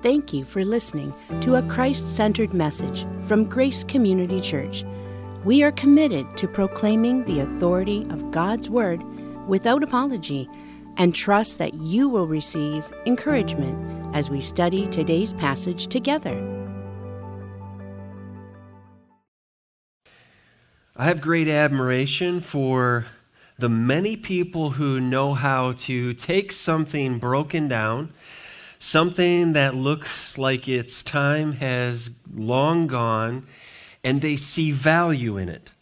Thank you for listening to a Christ centered message from Grace Community Church. We are committed to proclaiming the authority of God's Word without apology and trust that you will receive encouragement as we study today's passage together. I have great admiration for the many people who know how to take something broken down something that looks like its time has long gone, and they see value in it.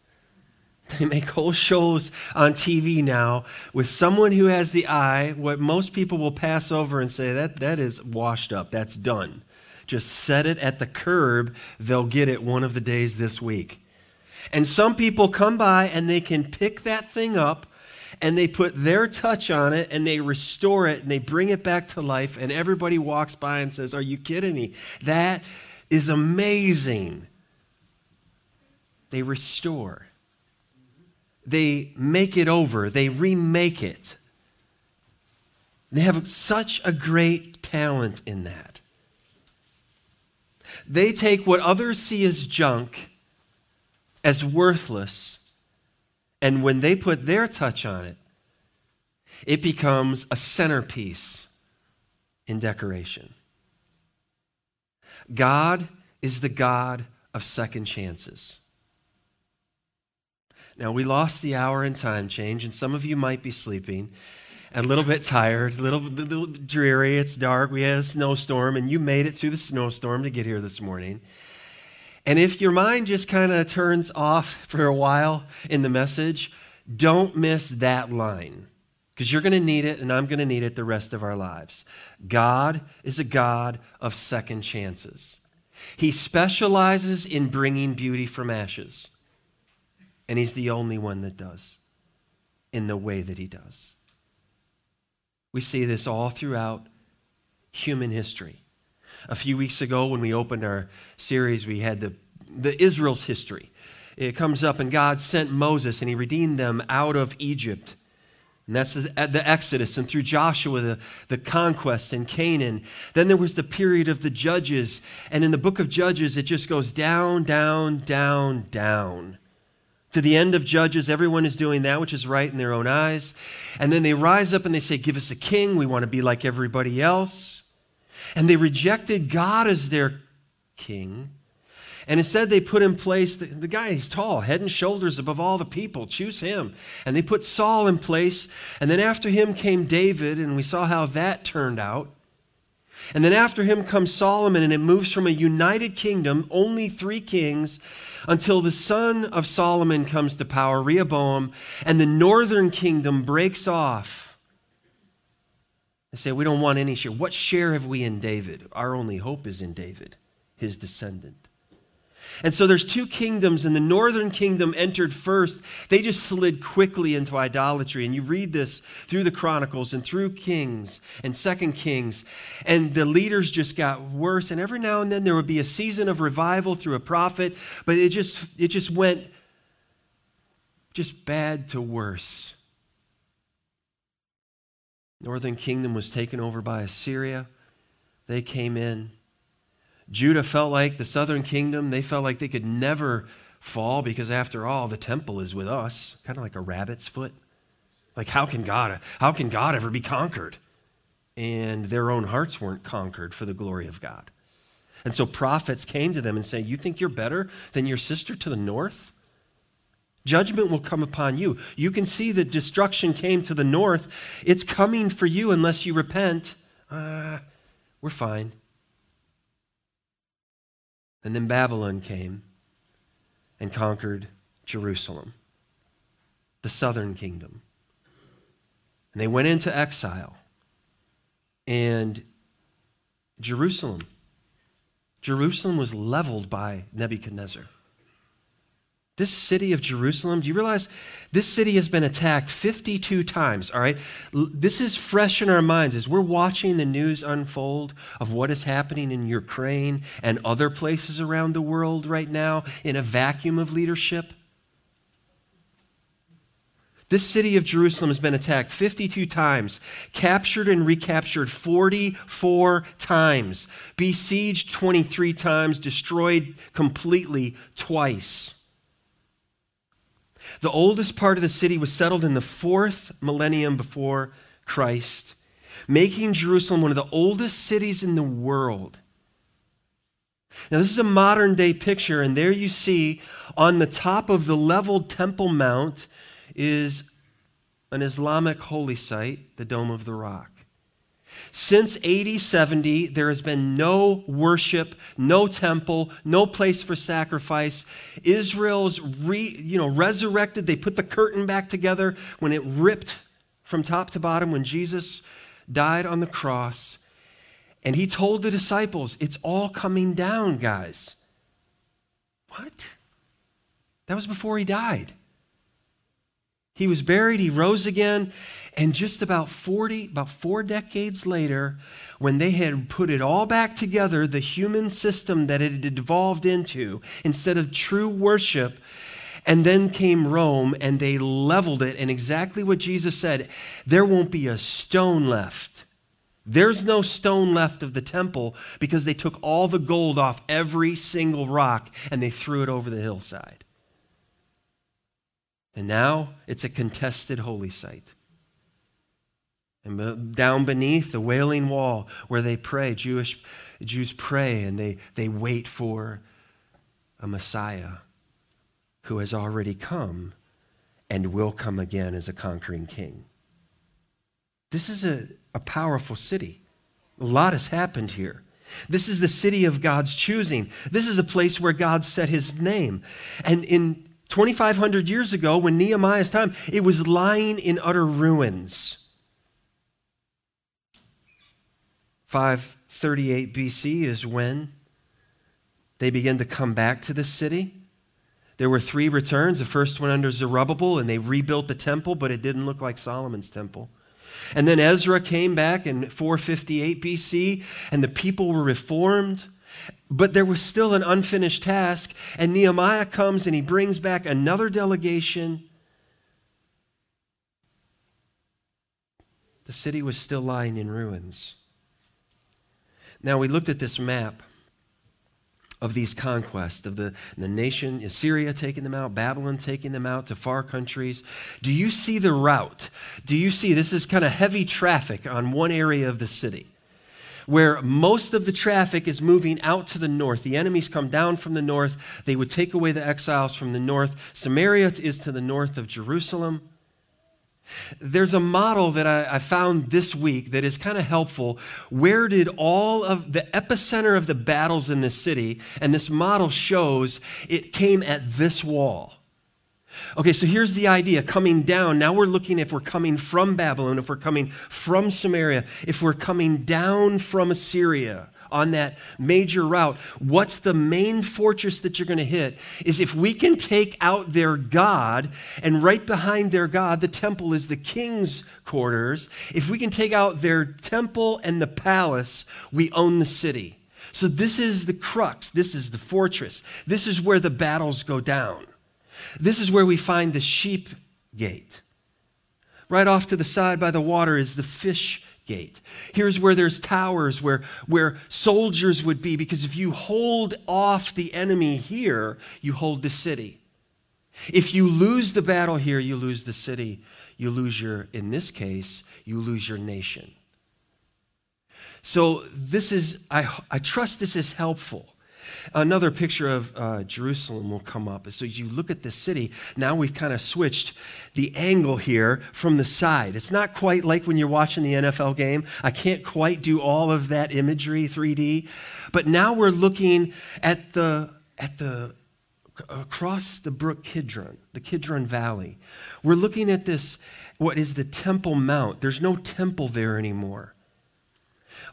They make whole shows on TV now with someone who has the eye, what most people will pass over and say, that, that is washed up, that's done. Just set it at the curb, they'll get it one of the days this week. And some people come by and they can pick that thing up and they put their touch on it and they restore it and they bring it back to life and everybody walks by and says, Are you kidding me? That is amazing. They restore, they make it over, they remake it. They have such a great talent in that. They take what others see as junk, as worthless, and when they put their touch on it, it becomes a centerpiece in decoration. God is the God of second chances. Now, we lost the hour in time change, and some of you might be sleeping a little bit tired, a little, little dreary. It's dark. We had a snowstorm, and you made it through the snowstorm to get here this morning. And if your mind just kind of turns off for a while in the message, don't miss that line because you're going to need it and I'm going to need it the rest of our lives. God is a God of second chances. He specializes in bringing beauty from ashes, and He's the only one that does in the way that He does. We see this all throughout human history. A few weeks ago, when we opened our series, we had the, the Israel's history. It comes up, and God sent Moses, and he redeemed them out of Egypt. And that's the Exodus, and through Joshua, the, the conquest in Canaan. Then there was the period of the Judges. And in the book of Judges, it just goes down, down, down, down. To the end of Judges, everyone is doing that which is right in their own eyes. And then they rise up and they say, Give us a king. We want to be like everybody else. And they rejected God as their king. And instead, they put in place the, the, guy, he's tall, head and shoulders above all the people. Choose him. And they put Saul in place. And then after him came David, and we saw how that turned out. And then after him comes Solomon, and it moves from a united kingdom, only three kings, until the son of Solomon comes to power, Rehoboam, and the northern kingdom breaks off they say, We don't want any share. What share have we in David? Our only hope is in David, his descendant. And so there's two kingdoms, and the northern kingdom entered first. They just slid quickly into idolatry. And you read this through the Chronicles and through Kings and Second Kings, and the leaders just got worse. And every now and then there would be a season of revival through a prophet, but it just it just went just bad to worse. Northern kingdom was taken over by Assyria. They came in. Judah felt like the southern kingdom, they felt like they could never fall because after all, the temple is with us, kind of like a rabbit's foot. Like how can God how can God ever be conquered? And their own hearts weren't conquered for the glory of God. And so prophets came to them and say, "You think you're better than your sister to the north?" Judgment will come upon you. You can see that destruction came to the north. It's coming for you unless you repent. Uh, we're fine. And then Babylon came and conquered Jerusalem, the southern kingdom. And they went into exile. And Jerusalem, Jerusalem was leveled by Nebuchadnezzar. This city of Jerusalem, do you realize this city has been attacked 52 times, all right? This is fresh in our minds as we're watching the news unfold of what is happening in Ukraine and other places around the world right now in a vacuum of leadership. This city of Jerusalem has been attacked 52 times, captured and recaptured 44 times, besieged 23 times, destroyed completely twice. The oldest part of the city was settled in the fourth millennium before Christ, making Jerusalem one of the oldest cities in the world. Now, this is a modern day picture, and there you see on the top of the leveled Temple Mount is an Islamic holy site, the Dome of the Rock. Since AD 70, there has been no worship, no temple, no place for sacrifice. Israel's re, you know, resurrected. They put the curtain back together when it ripped from top to bottom when Jesus died on the cross. And he told the disciples, It's all coming down, guys. What? That was before he died. He was buried, he rose again, and just about 40, about four decades later, when they had put it all back together, the human system that it had evolved into, instead of true worship, and then came Rome and they leveled it, and exactly what Jesus said there won't be a stone left. There's no stone left of the temple because they took all the gold off every single rock and they threw it over the hillside. And now it's a contested holy site. And down beneath the Wailing Wall, where they pray, Jewish Jews pray and they, they wait for a Messiah who has already come and will come again as a conquering king. This is a, a powerful city. A lot has happened here. This is the city of God's choosing. This is a place where God set his name. And in 2,500 years ago, when Nehemiah's time, it was lying in utter ruins. 538 BC is when they began to come back to the city. There were three returns. The first one under Zerubbabel, and they rebuilt the temple, but it didn't look like Solomon's temple. And then Ezra came back in 458 BC, and the people were reformed. But there was still an unfinished task, and Nehemiah comes and he brings back another delegation. The city was still lying in ruins. Now, we looked at this map of these conquests, of the, the nation, Assyria taking them out, Babylon taking them out to far countries. Do you see the route? Do you see this is kind of heavy traffic on one area of the city? where most of the traffic is moving out to the north. The enemies come down from the north. They would take away the exiles from the north. Samaria is to the north of Jerusalem. There's a model that I, I found this week that is kind of helpful. Where did all of the epicenter of the battles in this city, and this model shows it came at this wall. Okay, so here's the idea coming down. Now we're looking if we're coming from Babylon, if we're coming from Samaria, if we're coming down from Assyria on that major route. What's the main fortress that you're going to hit? Is if we can take out their God, and right behind their God, the temple is the king's quarters. If we can take out their temple and the palace, we own the city. So this is the crux, this is the fortress, this is where the battles go down. This is where we find the sheep gate. Right off to the side by the water is the fish gate. Here's where there's towers where, where soldiers would be, because if you hold off the enemy here, you hold the city. If you lose the battle here, you lose the city. You lose your, in this case, you lose your nation. So this is, I, I trust this is helpful. Another picture of uh, Jerusalem will come up. So you look at the city, now we've kind of switched the angle here from the side. It's not quite like when you're watching the NFL game. I can't quite do all of that imagery 3D, but now we're looking at the at the across the brook Kidron, the Kidron Valley. We're looking at this what is the Temple Mount. There's no temple there anymore.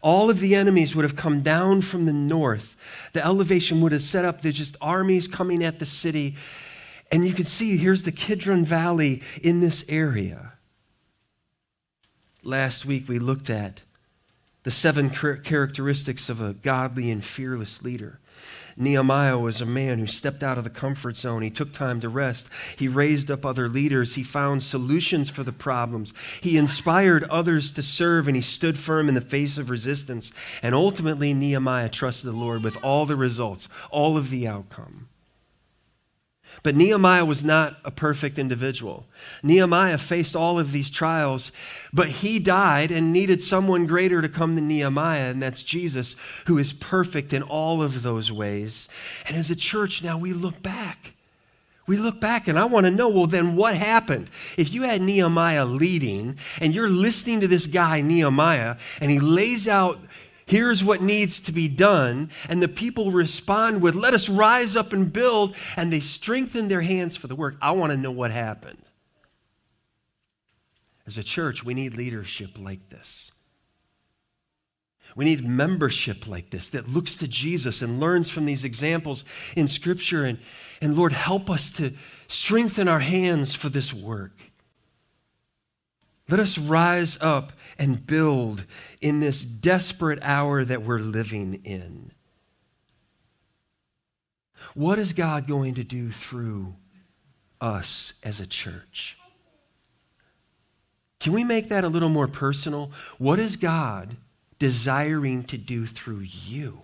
All of the enemies would have come down from the north. The elevation would have set up, there's just armies coming at the city. And you can see here's the Kidron Valley in this area. Last week we looked at the seven characteristics of a godly and fearless leader. Nehemiah was a man who stepped out of the comfort zone. He took time to rest. He raised up other leaders. He found solutions for the problems. He inspired others to serve and he stood firm in the face of resistance. And ultimately, Nehemiah trusted the Lord with all the results, all of the outcome. But Nehemiah was not a perfect individual. Nehemiah faced all of these trials, but he died and needed someone greater to come than Nehemiah, and that's Jesus, who is perfect in all of those ways. And as a church, now we look back. We look back and I want to know well, then what happened? If you had Nehemiah leading and you're listening to this guy, Nehemiah, and he lays out Here's what needs to be done. And the people respond with, Let us rise up and build. And they strengthen their hands for the work. I want to know what happened. As a church, we need leadership like this. We need membership like this that looks to Jesus and learns from these examples in Scripture. And, and Lord, help us to strengthen our hands for this work. Let us rise up and build in this desperate hour that we're living in. What is God going to do through us as a church? Can we make that a little more personal? What is God desiring to do through you?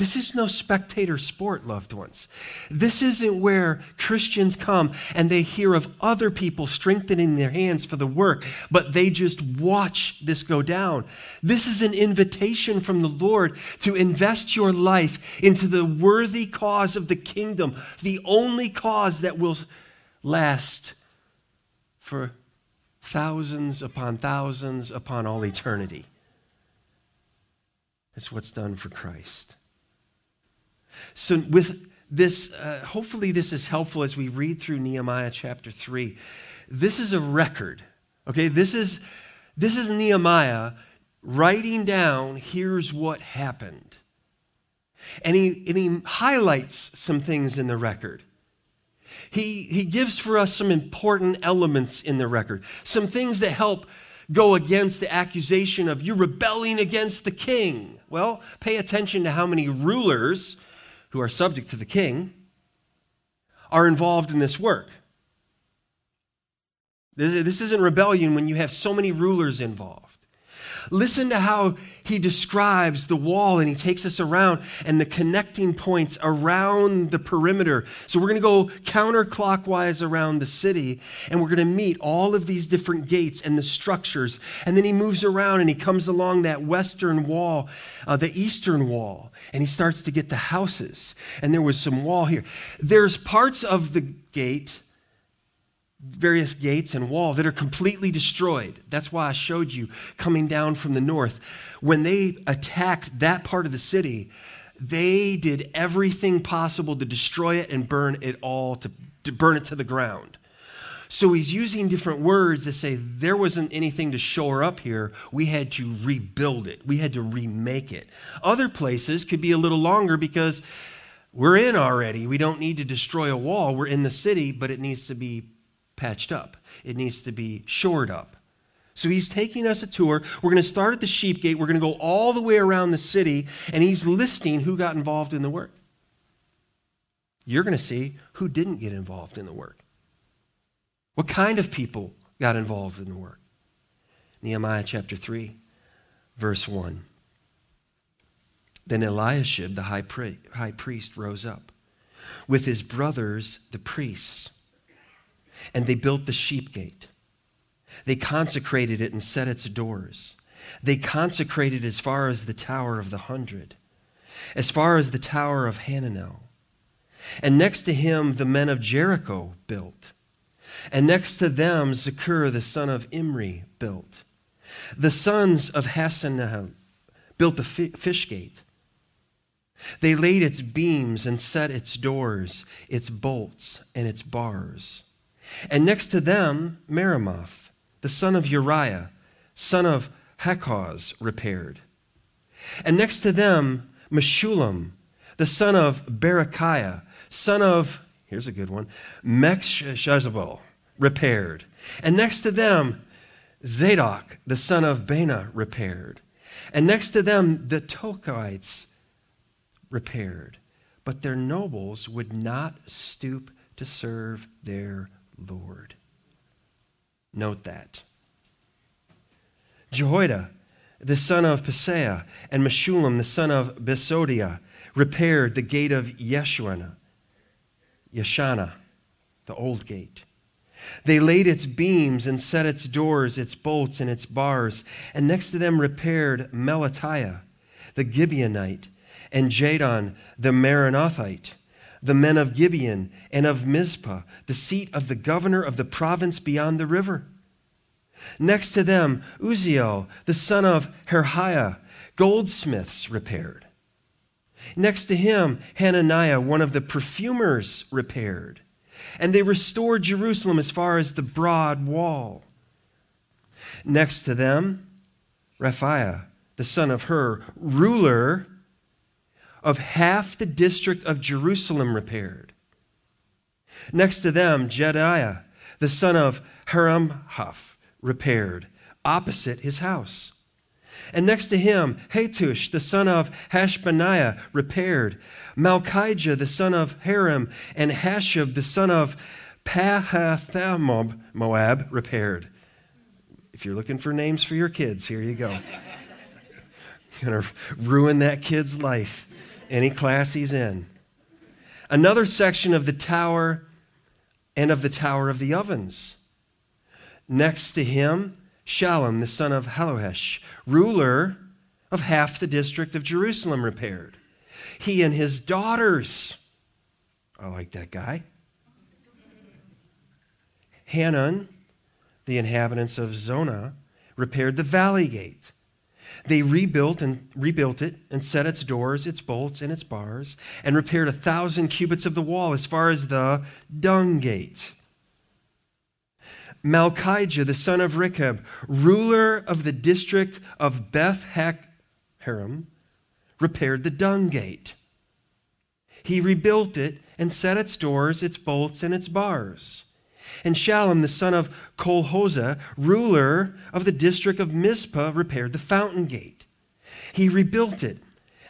This is no spectator sport, loved ones. This isn't where Christians come and they hear of other people strengthening their hands for the work, but they just watch this go down. This is an invitation from the Lord to invest your life into the worthy cause of the kingdom, the only cause that will last for thousands upon thousands upon all eternity. It's what's done for Christ. So, with this, uh, hopefully, this is helpful as we read through Nehemiah chapter 3. This is a record, okay? This is, this is Nehemiah writing down here's what happened. And he, and he highlights some things in the record. He, he gives for us some important elements in the record, some things that help go against the accusation of you rebelling against the king. Well, pay attention to how many rulers who are subject to the king, are involved in this work. This isn't rebellion when you have so many rulers involved. Listen to how he describes the wall and he takes us around and the connecting points around the perimeter. So we're going to go counterclockwise around the city and we're going to meet all of these different gates and the structures. And then he moves around and he comes along that western wall, uh, the eastern wall, and he starts to get the houses. And there was some wall here. There's parts of the gate various gates and wall that are completely destroyed. That's why I showed you coming down from the north. When they attacked that part of the city, they did everything possible to destroy it and burn it all, to, to burn it to the ground. So he's using different words to say there wasn't anything to shore up here. We had to rebuild it, we had to remake it. Other places could be a little longer because we're in already. We don't need to destroy a wall. We're in the city, but it needs to be patched up, it needs to be shored up. So he's taking us a tour. We're going to start at the sheep gate. We're going to go all the way around the city, and he's listing who got involved in the work. You're going to see who didn't get involved in the work. What kind of people got involved in the work? Nehemiah chapter 3, verse 1. Then Eliashib, the high, high priest, rose up with his brothers, the priests and they built the sheep gate. They consecrated it and set its doors. They consecrated as far as the Tower of the Hundred, as far as the Tower of Hananel. And next to him, the men of Jericho built. And next to them, Zaccur, the son of Imri, built. The sons of Hassenaah built the fish gate. They laid its beams and set its doors, its bolts, and its bars. And next to them, Meremoth, the son of Uriah, son of Hakkoz, repaired. And next to them, Meshullam, the son of Berechiah, son of, here's a good one, Meshezabel, repaired. And next to them, Zadok, the son of Baana, repaired. And next to them, the Tekoites repaired, but their nobles would not stoop to serve their Lord. Note that. Jehoiada, the son of Paseah, and Meshullam, the son of Besodeiah, repaired the gate of Yeshua, Yeshana, the old gate. They laid its beams and set its doors, its bolts, and its bars, and next to them repaired Melatiah, the Gibeonite, and Jadon, the Meronothite, the men of Gibeon and of Mizpah, the seat of the governor of the province beyond the river. Next to them, Uzziel, the son of Harhaiah, goldsmiths repaired. Next to him, Hananiah, one of the perfumers, repaired. And they restored Jerusalem as far as the broad wall. Next to them, Rephaiah, the son of Hur, ruler of half the district of Jerusalem, repaired. Next to them, Jedaiah, the son of Harumaph, repaired, opposite his house. And next to him, Hattush, the son of Hashabneiah, repaired. Malchijah, the son of Harim, and Hasshub, the son of Pahathamob, Moab, repaired. If you're looking for names for your kids, here you go. You're going to ruin that kid's life, any class he's in. Another section of the tower and of the tower of the ovens. Next to him, Shallum, the son of Hallohesh, ruler of half the district of Jerusalem, repaired. He and his daughters, I like that guy. Hanun, the inhabitants of Zanoah, repaired the valley gate. They rebuilt and rebuilt it and set its doors, its bolts, and its bars, and repaired a thousand cubits of the wall as far as the dung gate. Malchijah, the son of Rechab, ruler of the district of Beth Haram, repaired the dung gate. He rebuilt it and set its doors, its bolts, and its bars. And Shallum, the son of Colhozeh, ruler of the district of Mizpah, repaired the fountain gate. He rebuilt it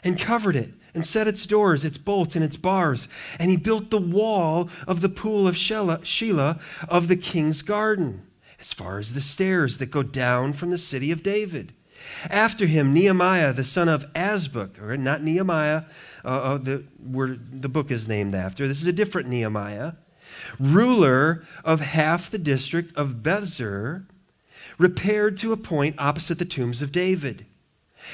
and covered it and set its doors, its bolts, and its bars. And he built the wall of the pool of Shelah of the king's garden, as far as the stairs that go down from the city of David. After him, Nehemiah, the son of Azbuk, or not Nehemiah, uh, uh, the, where the book is named after. This is a different Nehemiah, ruler of half the district of Beth-zur, repaired to a point opposite the tombs of David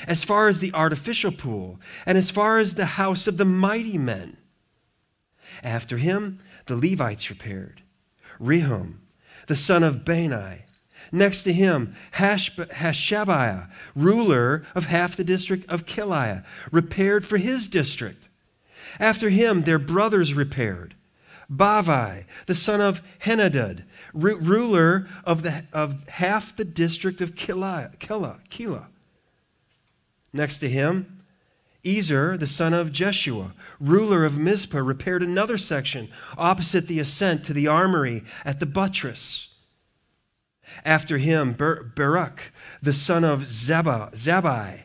as far as the artificial pool, and as far as the house of the mighty men. After him, the Levites repaired. Rehum, the son of Bani. Next to him, Hashabiah, ruler of half the district of Keilah, repaired for his district. After him, their brothers repaired. Bavai, the son of Henadad, ruler of, the, of half the district of Keilah, Keilah. Next to him, Ezer, the son of Jeshua, ruler of Mizpah, repaired another section opposite the ascent to the armory at the buttress. After him, Ber- Baruch, the son of Zabbai, Zabai,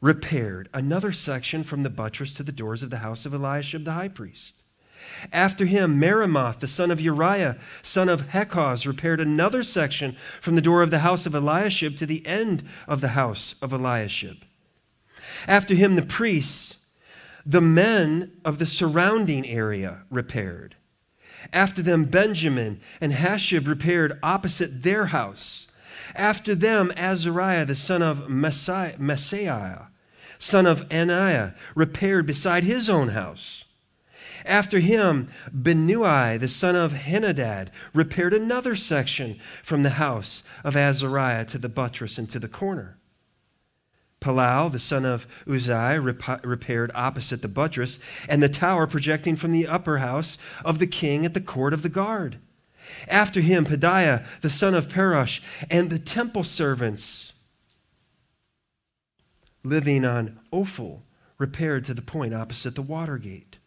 repaired another section from the buttress to the doors of the house of Eliashib the high priest. After him, Meremoth, the son of Uriah, son of Hakkoz, repaired another section from the door of the house of Eliashib to the end of the house of Eliashib. After him, the priests, the men of the surrounding area repaired. After them, Benjamin and Hasshub repaired opposite their house. After them, Azariah, the son of Maaseiah, son of Ananiah, repaired beside his own house. After him, Binnui, the son of Henadad, repaired another section from the house of Azariah to the buttress and to the corner. Palal, the son of Uzai, repaired opposite the buttress and the tower projecting from the upper house of the king at the court of the guard. After him, Pedaiah, the son of Parosh, and the temple servants living on Ophel repaired to the point opposite the water gate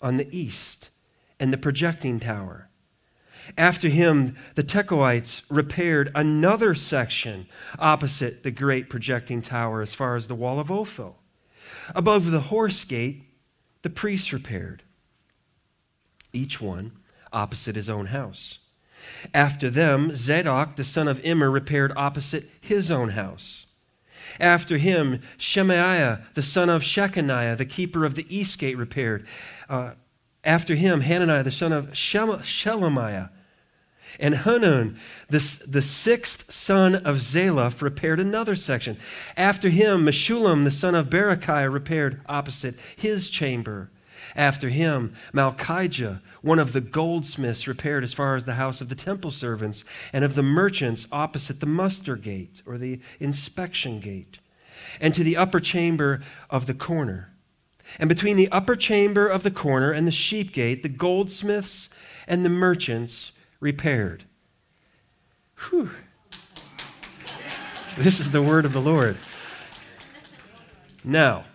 on the east and the projecting tower. After him, the Tekoites repaired another section opposite the great projecting tower as far as the wall of Ophel. Above the horse gate, the priests repaired, each one opposite his own house. After them, Zadok, the son of Immer, repaired opposite his own house. After him, Shemaiah, the son of Shechaniah, the keeper of the east gate, repaired. Uh, after him, Hananiah, the son of Shelemiah, and Hanun, the, the sixth son of Zalaph, repaired another section. After him, Meshullam, the son of Berechiah, repaired opposite his chamber. After him, Malchijah, one of the goldsmiths, repaired as far as the house of the temple servants and of the merchants opposite the muster gate or the inspection gate, and to the upper chamber of the corner. And between the upper chamber of the corner and the sheep gate, the goldsmiths and the merchants repaired. Whew. This is the word of the Lord. Now,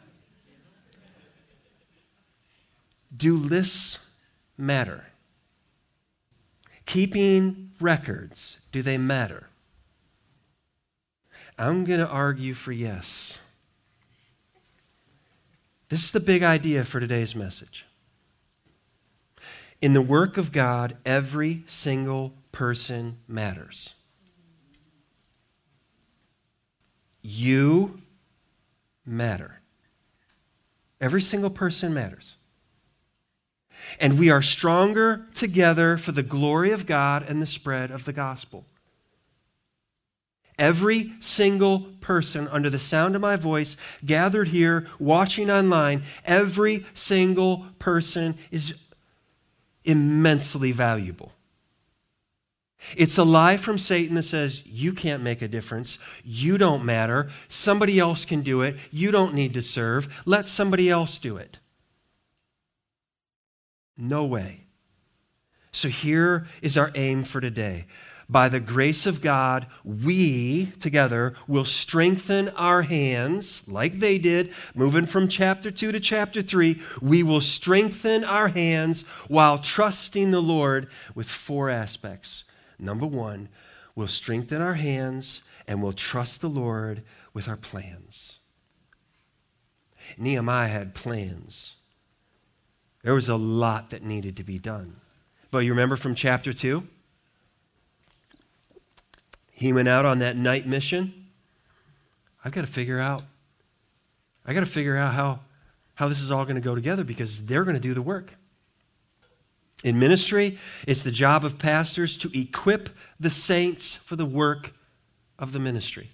do lists matter? Keeping records, do they matter? I'm going to argue for yes. This is the big idea for today's message. In the work of God, every single person matters. You matter. Every single person matters. And we are stronger together for the glory of God and the spread of the gospel. Every single person under the sound of my voice, gathered here, watching online, every single person is immensely valuable. It's a lie from Satan that says, you can't make a difference. You don't matter. Somebody else can do it. You don't need to serve. Let somebody else do it. No way. So here is our aim for today by the grace of God, we together will strengthen our hands like they did, moving from chapter 2 to chapter 3. We will strengthen our hands while trusting the Lord with four aspects. Number one, we'll strengthen our hands and we'll trust the Lord with our plans. Nehemiah had plans. There was a lot that needed to be done. But you remember from chapter 2? He went out on that night mission. I've got to figure out, I got to figure out how, how this is all going to go together because they're going to do the work. In ministry, it's the job of pastors to equip the saints for the work of the ministry.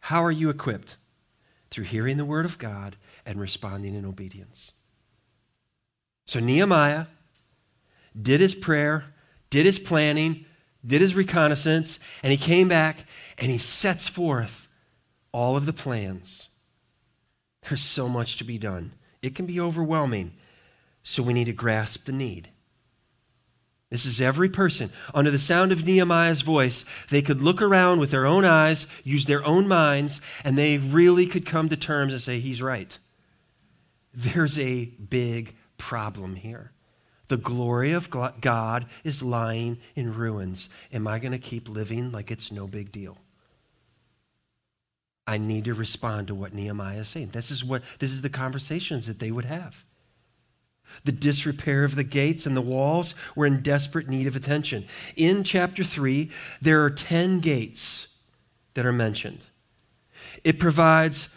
How are you equipped? Through hearing the word of God and responding in obedience. So Nehemiah did his prayer, did his planning, did his reconnaissance, and he came back and he sets forth all of the plans. There's so much to be done. It can be overwhelming, so we need to grasp the need. This is every person. Under the sound of Nehemiah's voice, they could look around with their own eyes, use their own minds, and they really could come to terms and say, He's right. There's a big problem here. The glory of God is lying in ruins. Am I going to keep living like it's no big deal? I need to respond to what Nehemiah is saying. This is what this is the conversations that they would have. The disrepair of the gates and the walls were in desperate need of attention. In chapter 3, there are 10 gates that are mentioned. It provides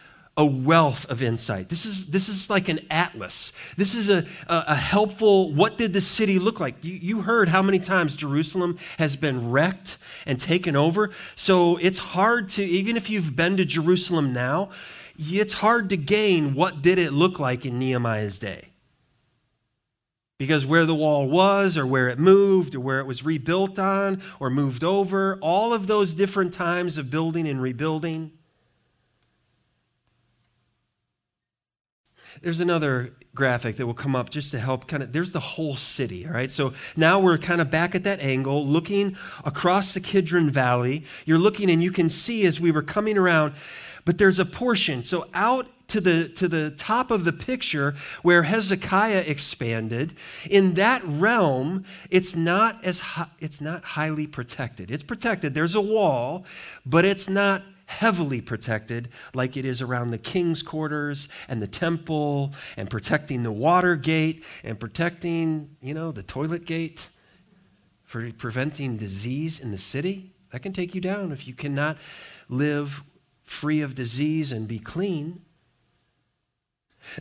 a wealth of insight. This is, this is like an atlas. This is a, a, a, helpful, what did the city look like? You, you heard how many times Jerusalem has been wrecked and taken over. So it's hard to, even if you've been to Jerusalem now, it's hard to gain what did it look like in Nehemiah's day. Because where the wall was, or where it moved, or where it was rebuilt on, or moved over, all of those different times of building and rebuilding, There's another graphic that will come up just to help kind of there's the whole city all right? So now we're kind of back at that angle looking across the kidron valley. You're looking and you can see as we were coming around but there's a portion. So out to the to the top of the picture where hezekiah expanded in that realm it's not as it's not highly protected. It's protected. There's a wall but it's not heavily protected, like it is around the king's quarters and the temple, and protecting the water gate, and protecting, you know, the toilet gate, for preventing disease in the city. That can take you down if you cannot live free of disease and be clean.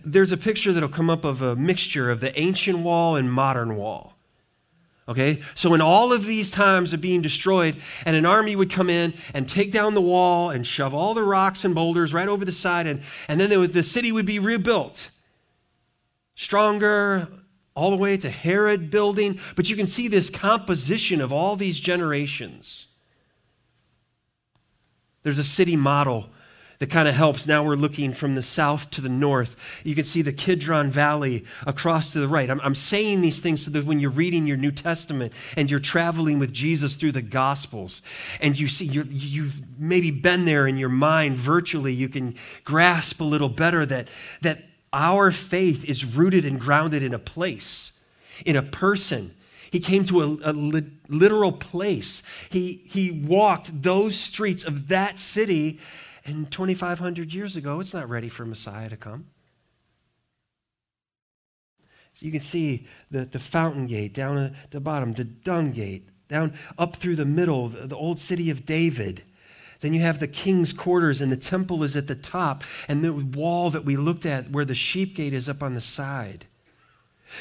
There's a picture that'll come up of a mixture of the ancient wall and modern wall. Okay? So, in all of these times of being destroyed, and an army would come in and take down the wall and shove all the rocks and boulders right over the side, and, and then would, the city would be rebuilt. Stronger, all the way to Herod building. But you can see this composition of all these generations. There's a city model that kind of helps. Now we're looking from the south to the north. You can see the Kidron Valley across to the right. I'm, I'm, saying these things so that when you're reading your New Testament and you're traveling with Jesus through the Gospels, and you see you you've maybe been there in your mind virtually, you can grasp a little better that, that our faith is rooted and grounded in a place, in a person. He came to a, a li- literal place. He, he walked those streets of that city and 2,500 years ago, it's not ready for Messiah to come. So you can see the, the fountain gate down at the bottom, the dung gate, down up through the middle, the, the old city of David. Then you have the king's quarters, and the temple is at the top, and the wall that we looked at where the sheep gate is up on the side.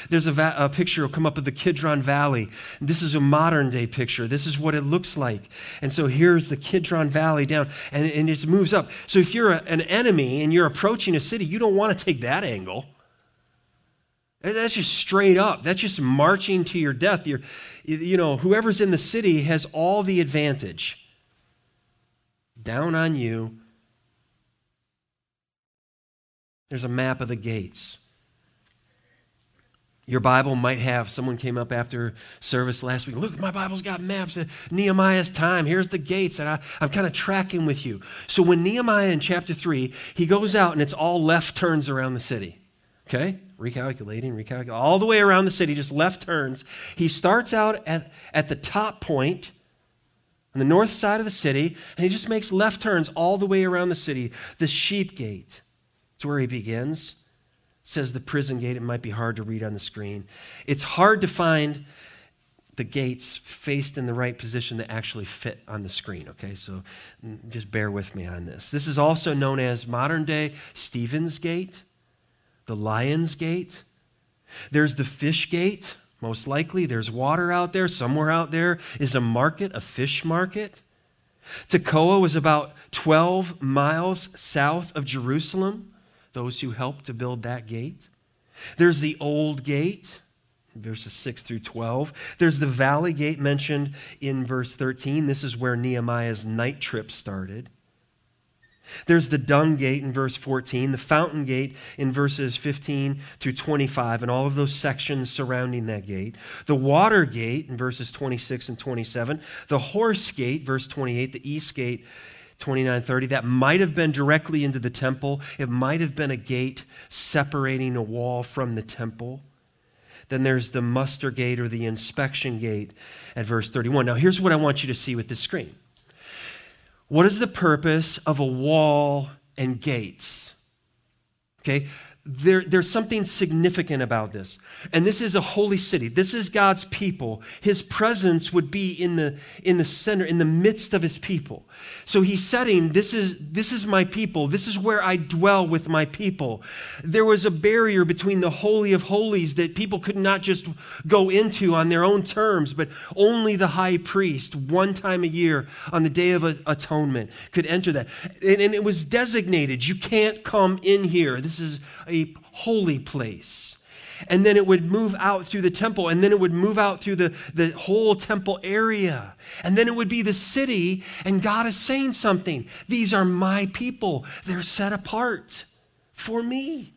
There's a, va- a picture will come up of the Kidron Valley. This is a modern day picture. This is what it looks like. And so here's the Kidron Valley down, and, and it moves up. So if you're a, an enemy and you're approaching a city, you don't want to take that angle. That's just straight up. That's just marching to your death. You're, you know, whoever's in the city has all the advantage. Down on you. There's a map of the gates. Your Bible might have, someone came up after service last week. Look, my Bible's got maps of Nehemiah's time. Here's the gates, and I, I'm kind of tracking with you. So when Nehemiah in chapter 3, he goes out and it's all left turns around the city. Okay? Recalculating, recalculating, all the way around the city, just left turns. He starts out at, at the top point on the north side of the city, and he just makes left turns all the way around the city. The sheep gate. It's where he begins says the prison gate. It might be hard to read on the screen. It's hard to find the gates faced in the right position that actually fit on the screen, okay? So just bear with me on this. This is also known as modern day Stephen's Gate, the Lion's Gate. There's the Fish Gate, most likely. There's water out there. Somewhere out there is a market, a fish market. Tekoa was about 12 miles south of Jerusalem those who helped to build that gate. There's the old gate, verses 6 through 12. There's the valley gate mentioned in verse 13. This is where Nehemiah's night trip started. There's the dung gate in verse 14, the fountain gate in verses 15 through 25, and all of those sections surrounding that gate. The water gate in verses 26 and 27. The horse gate, verse 28, the east gate 2930. That might have been directly into the temple. It might have been a gate separating a wall from the temple. Then there's the muster gate or the inspection gate at verse 31. Now, here's what I want you to see with this screen. What is the purpose of a wall and gates? Okay, there, there's something significant about this. And this is a holy city. This is God's people. His presence would be in the, in the center, in the midst of his people. So he's setting, this is, this is my people. This is where I dwell with my people. There was a barrier between the Holy of Holies that people could not just go into on their own terms, but only the high priest, one time a year on the Day of Atonement, could enter that. And, and it was designated. You can't come in here. This is a holy place. And then it would move out through the temple, and then it would move out through the, the whole temple area. And then it would be the city, and God is saying something. These are my people, they're set apart for me,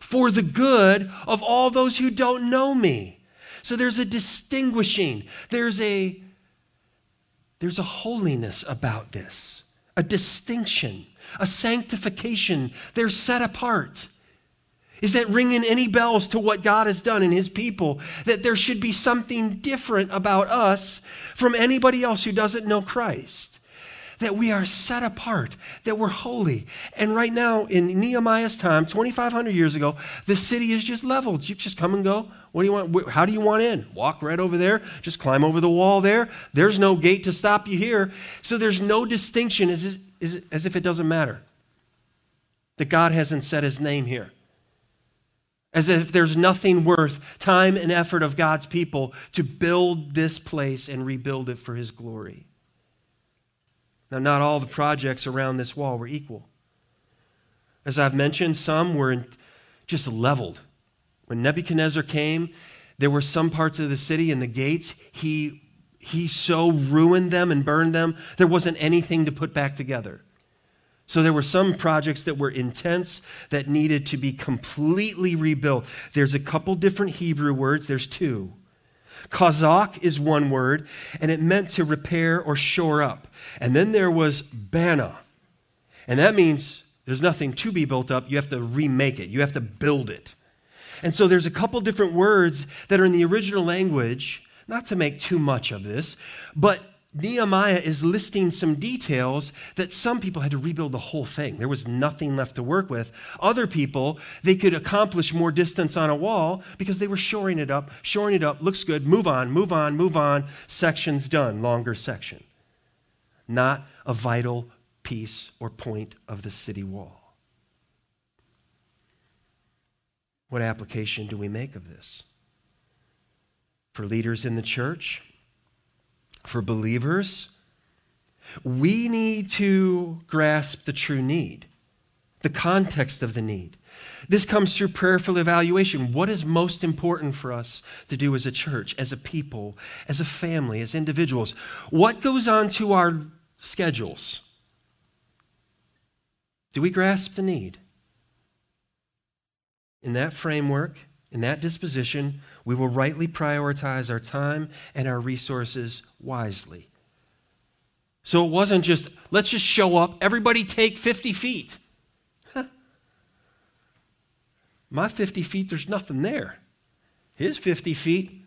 for the good of all those who don't know me. So there's a distinguishing, there's a there's a holiness about this, a distinction, a sanctification. They're set apart. Is that ringing any bells to what God has done in His people? That there should be something different about us from anybody else who doesn't know Christ. that we are set apart, that we're holy. And right now, in Nehemiah's time, 2,500 years ago, the city is just leveled. You just come and go. What do you want? How do you want in? Walk right over there. Just climb over the wall there. There's no gate to stop you here. So there's no distinction as, as if it doesn't matter. That God hasn't set his name here. As if there's nothing worth time and effort of God's people to build this place and rebuild it for his glory. Now, not all the projects around this wall were equal. As I've mentioned, some were just leveled. When Nebuchadnezzar came, there were some parts of the city and the gates, he, he so ruined them and burned them, there wasn't anything to put back together. So there were some projects that were intense that needed to be completely rebuilt. There's a couple different Hebrew words, there's two. Kazak is one word, and it meant to repair or shore up. And then there was bana, and that means there's nothing to be built up. You have to remake it, you have to build it. And so there's a couple different words that are in the original language, not to make too much of this, but Nehemiah is listing some details that some people had to rebuild the whole thing. There was nothing left to work with. Other people, they could accomplish more distance on a wall because they were shoring it up, shoring it up, looks good, move on, move on, move on, section's done, longer section. Not a vital piece or point of the city wall. What application do we make of this? For leaders in the church, for believers, we need to grasp the true need, the context of the need. This comes through prayerful evaluation. What is most important for us to do as a church, as a people, as a family, as individuals? What goes on to our schedules? Do we grasp the need? In that framework, in that disposition, we will rightly prioritize our time and our resources wisely. So it wasn't just, let's just show up, everybody take 50 feet. My 50 feet, there's nothing there. His 50 feet,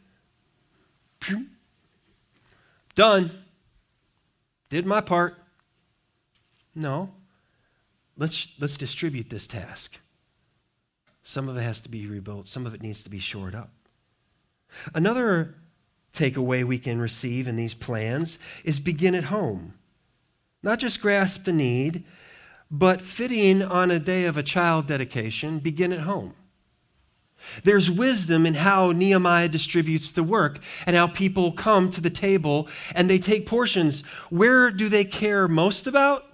done. Did my part. No. Let's, let's distribute this task. Some of it has to be rebuilt, some of it needs to be shored up. Another takeaway we can receive in these plans is begin at home. Not just grasp the need, but fitting on a day of a child dedication, begin at home. There's wisdom in how Nehemiah distributes the work and how people come to the table and they take portions. Where do they care most about?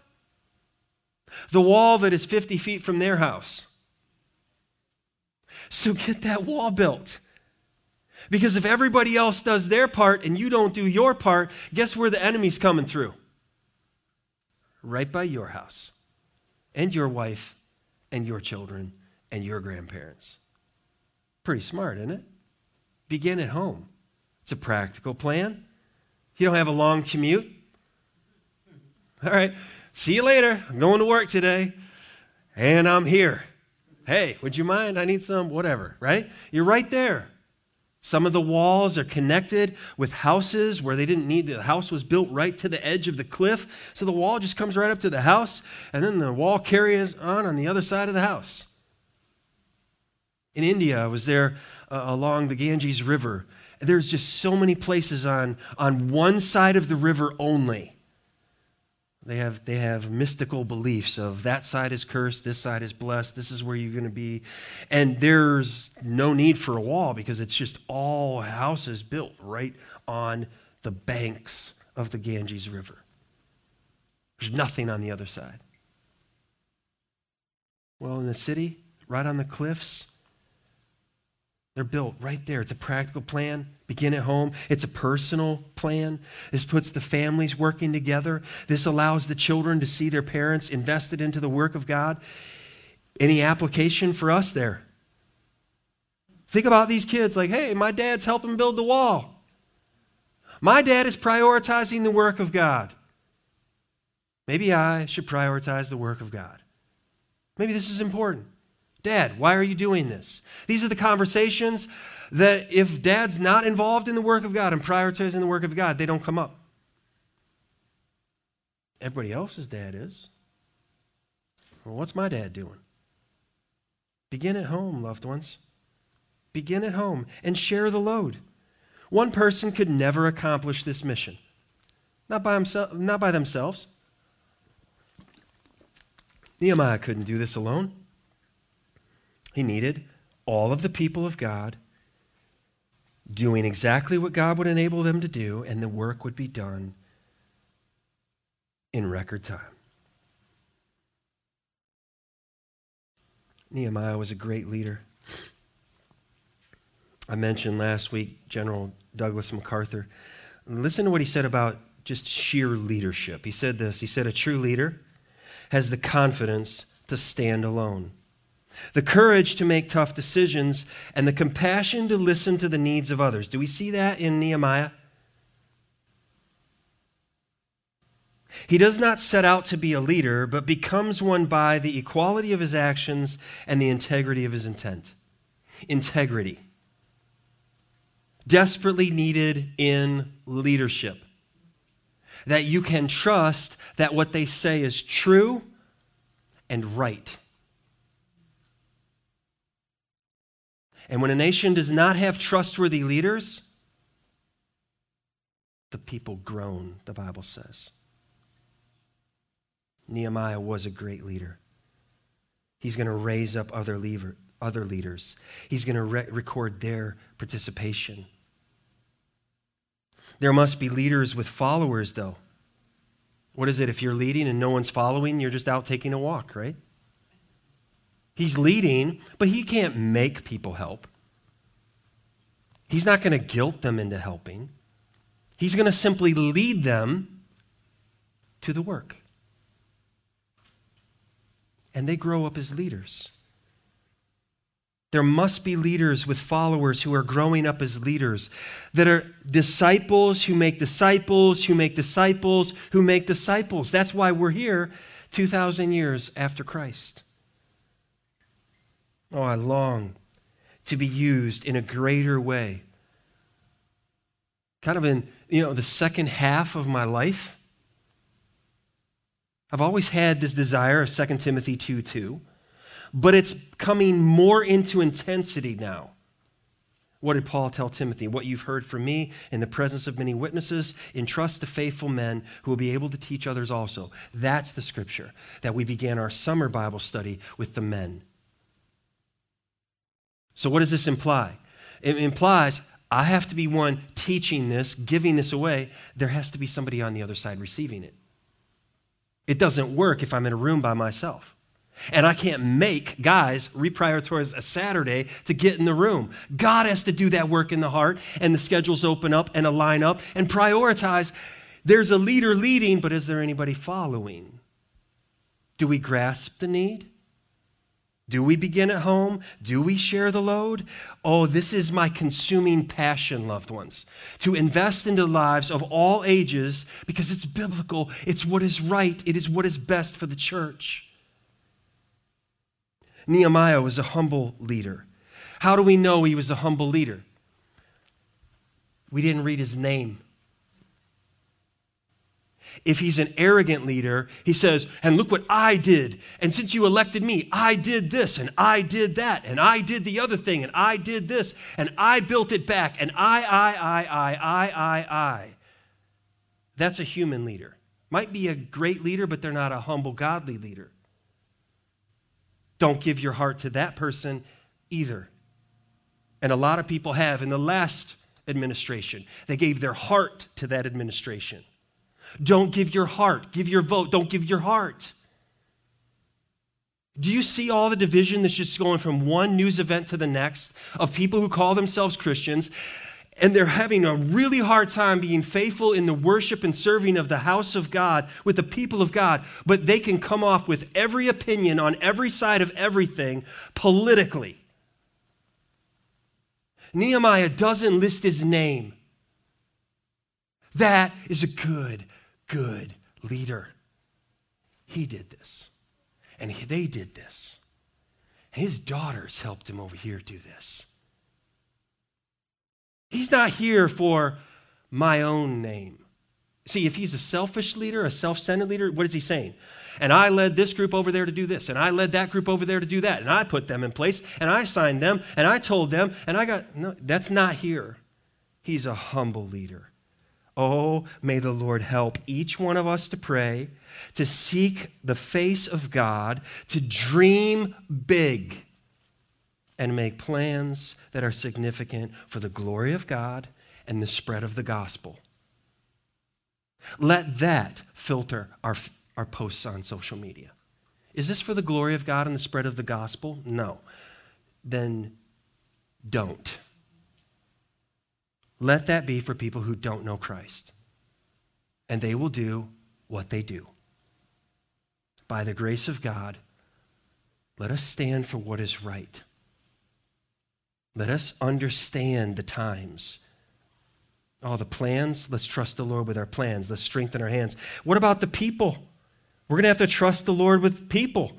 The wall that is 50 feet from their house. So get that wall built. Because if everybody else does their part and you don't do your part, guess where the enemy's coming through? Right by your house, and your wife, and your children, and your grandparents. Pretty smart, isn't it? Begin at home. It's a practical plan. You don't have a long commute. All right, see you later. I'm going to work today, and I'm here. Hey, would you mind? I need some, whatever, right? You're right there. Some of the walls are connected with houses where they didn't need the house was built right to the edge of the cliff. So the wall just comes right up to the house, and then the wall carries on on the other side of the house. In India, I was there uh, along the Ganges River. There's just so many places on, on one side of the river only they have, they have mystical beliefs of that side is cursed, this side is blessed, this is where you're going to be. And there's no need for a wall because it's just all houses built right on the banks of the Ganges River. There's nothing on the other side. Well, in the city, right on the cliffs, they're built right there. It's a practical plan. Begin at home. It's a personal plan. This puts the families working together. This allows the children to see their parents invested into the work of God. Any application for us there? Think about these kids like, hey, my dad's helping build the wall. My dad is prioritizing the work of God. Maybe I should prioritize the work of God. Maybe this is important. Dad, why are you doing this? These are the conversations that if dad's not involved in the work of God and prioritizing the work of God, they don't come up. everybody else's dad is. Well, what's my dad doing? Begin at home, loved ones. Begin at home and share the load. One person could never accomplish this mission, not by, himself, not by themselves. Nehemiah couldn't do this alone. He needed all of the people of God doing exactly what God would enable them to do, and the work would be done in record time. Nehemiah was a great leader. I mentioned last week General Douglas MacArthur. Listen to what he said about just sheer leadership. He said this He said, A true leader has the confidence to stand alone the courage to make tough decisions, and the compassion to listen to the needs of others. Do we see that in Nehemiah? He does not set out to be a leader, but becomes one by the equality of his actions and the integrity of his intent. Integrity. Desperately needed in leadership. That you can trust that what they say is true and right. And when a nation does not have trustworthy leaders, the people groan, the Bible says. Nehemiah was a great leader. He's going to raise up other, leader, other leaders, he's going to re- record their participation. There must be leaders with followers, though. What is it? If you're leading and no one's following, you're just out taking a walk, right? He's leading, but he can't make people help. He's not going to guilt them into helping. He's going to simply lead them to the work. And they grow up as leaders. There must be leaders with followers who are growing up as leaders, that are disciples who make disciples, who make disciples, who make disciples. That's why we're here 2,000 years after Christ. Oh, I long to be used in a greater way. Kind of in, you know, the second half of my life. I've always had this desire of 2 Timothy 2 2, but it's coming more into intensity now. What did Paul tell Timothy? What you've heard from me in the presence of many witnesses, entrust to faithful men who will be able to teach others also. That's the scripture that we began our summer Bible study with the men. So, what does this imply? It implies I have to be one teaching this, giving this away. There has to be somebody on the other side receiving it. It doesn't work if I'm in a room by myself. And I can't make guys reprioritize a Saturday to get in the room. God has to do that work in the heart, and the schedules open up and align up and prioritize. There's a leader leading, but is there anybody following? Do we grasp the need? Do we begin at home? Do we share the load? Oh, this is my consuming passion, loved ones, to invest into the lives of all ages because it's biblical. It's what is right. It is what is best for the church. Nehemiah was a humble leader. How do we know he was a humble leader? We didn't read his name. If he's an arrogant leader, he says, And look what I did. And since you elected me, I did this, and I did that, and I did the other thing, and I did this, and I built it back, and I, I, I, I, I, I, I. That's a human leader. Might be a great leader, but they're not a humble, godly leader. Don't give your heart to that person either. And a lot of people have in the last administration. They gave their heart to that administration. Don't give your heart. Give your vote. Don't give your heart. Do you see all the division that's just going from one news event to the next of people who call themselves Christians and they're having a really hard time being faithful in the worship and serving of the house of God with the people of God, but they can come off with every opinion on every side of everything politically. Nehemiah doesn't list his name. That is a good good leader. He did this, and they did this. His daughters helped him over here do this. He's not here for my own name. See, if he's a selfish leader, a self centered leader, what is he saying? And I led this group over there to do this, and I led that group over there to do that, and I put them in place, and I signed them, and I told them, and I got, no, that's not here. He's a humble leader. Oh, may the Lord help each one of us to pray, to seek the face of God, to dream big, and make plans that are significant for the glory of God and the spread of the gospel. Let that filter our, our posts on social media. Is this for the glory of God and the spread of the gospel? No. Then don't. Let that be for people who don't know Christ. And they will do what they do. By the grace of God, let us stand for what is right. Let us understand the times All the plans. Let's trust the Lord with our plans. Let's strengthen our hands. What about the people? We're going to have to trust the Lord with people.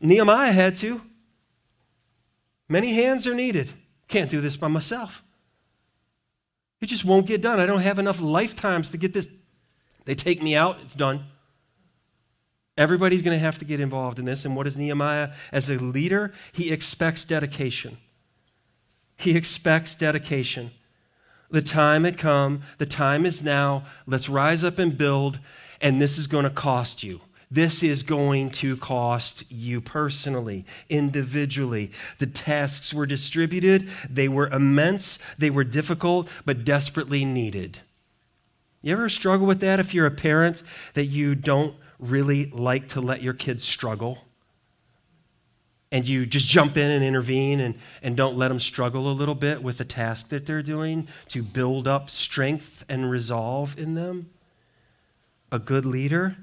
Nehemiah had to. Many hands are needed. Can't do this by myself. It just won't get done. I don't have enough lifetimes to get this. They take me out, it's done. Everybody's going to have to get involved in this. And what is Nehemiah? As a leader, he expects dedication. He expects dedication. The time had come. The time is now. Let's rise up and build. And this is going to cost you. This is going to cost you personally, individually. The tasks were distributed, they were immense, they were difficult, but desperately needed. You ever struggle with that if you're a parent that you don't really like to let your kids struggle? and you just jump in and intervene and, and don't let them struggle a little bit with the task that they're doing to build up strength and resolve in them? A good leader?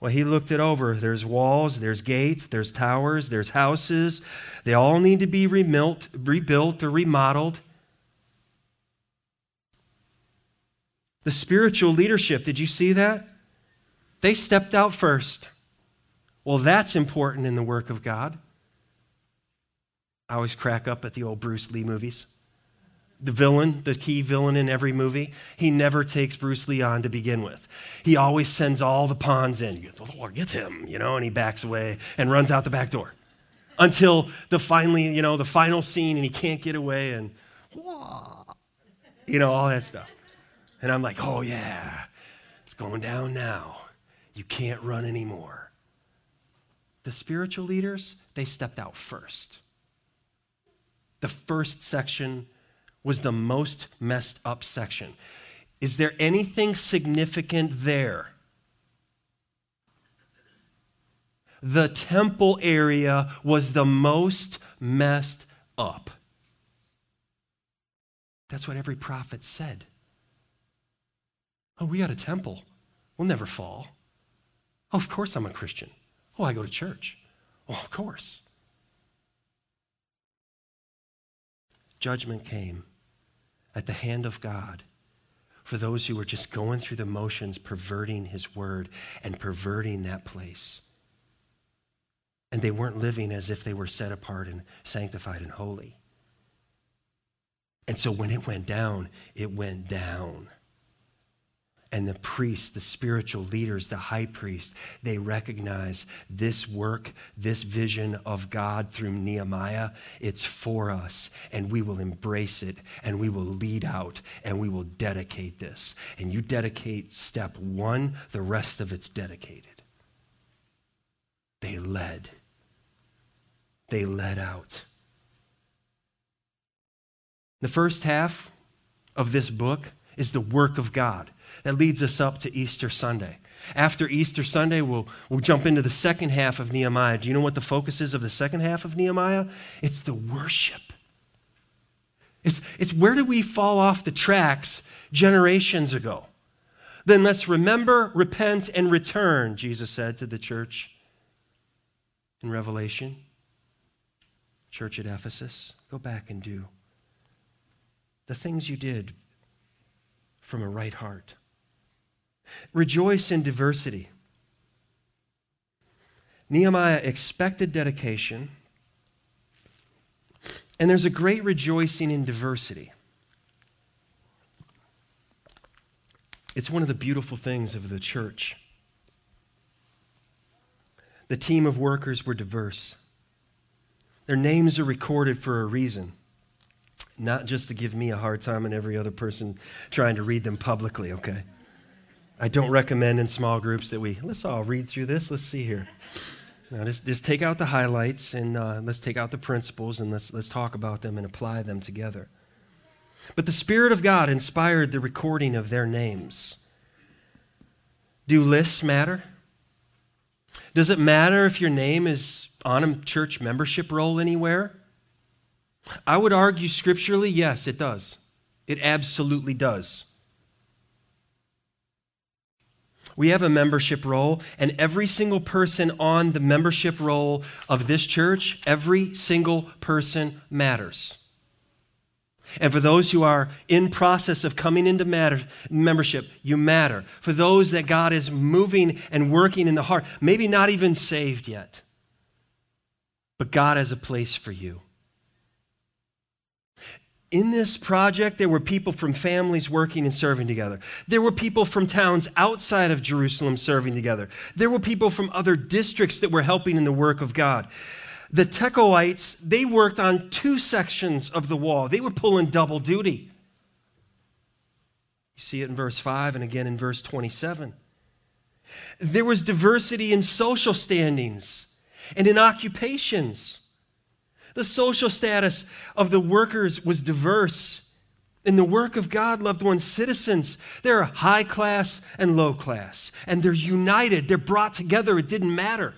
Well, he looked it over. There's walls, there's gates, there's towers, there's houses. They all need to be rebuilt, rebuilt or remodeled. The spiritual leadership, did you see that? They stepped out first. Well, that's important in the work of God. I always crack up at the old Bruce Lee movies. The villain, the key villain in every movie, he never takes Bruce Lee on to begin with. He always sends all the pawns in. Get him, you know, and he backs away and runs out the back door until the finally, you know, the final scene and he can't get away and, you know, all that stuff. And I'm like, oh yeah, it's going down now. You can't run anymore. The spiritual leaders, they stepped out first. The first section was the most messed up section. Is there anything significant there? The temple area was the most messed up. That's what every prophet said. Oh, we got a temple. We'll never fall. Oh, of course I'm a Christian. Oh, I go to church. Oh, of course. judgment came at the hand of God for those who were just going through the motions, perverting his word and perverting that place. And they weren't living as if they were set apart and sanctified and holy. And so when it went down, it went down and the priests, the spiritual leaders, the high priest, they recognize this work, this vision of God through Nehemiah, it's for us, and we will embrace it, and we will lead out, and we will dedicate this. And you dedicate step one, the rest of it's dedicated. They led, they led out. The first half of this book is the work of God that leads us up to Easter Sunday. After Easter Sunday, we'll, we'll jump into the second half of Nehemiah. Do you know what the focus is of the second half of Nehemiah? It's the worship. It's, it's where did we fall off the tracks generations ago? Then let's remember, repent, and return, Jesus said to the church in Revelation. Church at Ephesus, go back and do the things you did from a right heart. Rejoice in diversity. Nehemiah expected dedication, and there's a great rejoicing in diversity. It's one of the beautiful things of the church. The team of workers were diverse. Their names are recorded for a reason, not just to give me a hard time and every other person trying to read them publicly, okay? I don't recommend in small groups that we, let's all read through this. Let's see here. Now, just, just take out the highlights and uh, let's take out the principles and let's, let's talk about them and apply them together. But the Spirit of God inspired the recording of their names. Do lists matter? Does it matter if your name is on a church membership roll anywhere? I would argue scripturally, yes, it does. It absolutely does. We have a membership roll, and every single person on the membership roll of this church, every single person matters. And for those who are in process of coming into matter, membership, you matter. For those that God is moving and working in the heart, maybe not even saved yet, but God has a place for you. In this project, there were people from families working and serving together. There were people from towns outside of Jerusalem serving together. There were people from other districts that were helping in the work of God. The Tekoites, they worked on two sections of the wall, they were pulling double duty. You see it in verse 5 and again in verse 27. There was diversity in social standings and in occupations. The social status of the workers was diverse. In the work of God, loved ones, citizens, they're high class and low class, and they're united, they're brought together. It didn't matter.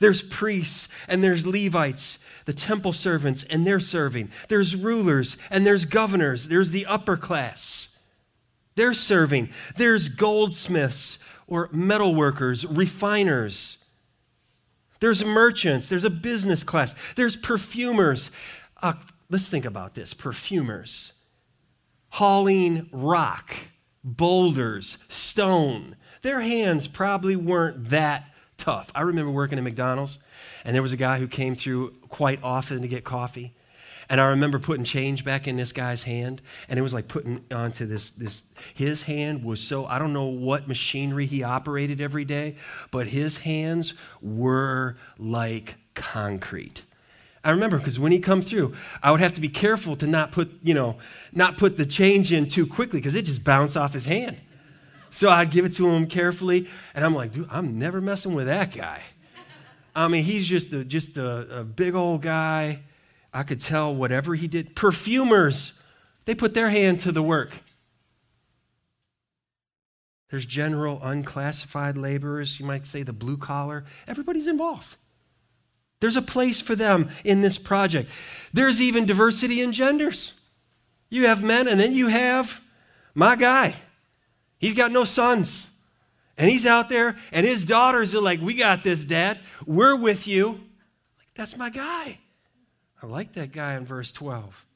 There's priests and there's Levites, the temple servants, and they're serving. There's rulers and there's governors. There's the upper class. They're serving. There's goldsmiths or metal workers, refiners. There's merchants, there's a business class, there's perfumers. Uh, let's think about this perfumers hauling rock, boulders, stone. Their hands probably weren't that tough. I remember working at McDonald's, and there was a guy who came through quite often to get coffee. And I remember putting change back in this guy's hand, and it was like putting onto this this his hand was so I don't know what machinery he operated every day, but his hands were like concrete. I remember because when he come through, I would have to be careful to not put, you know, not put the change in too quickly because it just bounced off his hand. So I'd give it to him carefully, and I'm like, dude, I'm never messing with that guy. I mean, he's just a, just a, a big old guy I could tell whatever he did. Perfumers, they put their hand to the work. There's general unclassified laborers, you might say the blue collar. Everybody's involved. There's a place for them in this project. There's even diversity in genders. You have men, and then you have my guy. He's got no sons. And he's out there, and his daughters are like, We got this, Dad. We're with you. Like, that's my guy. I like that guy in verse 12.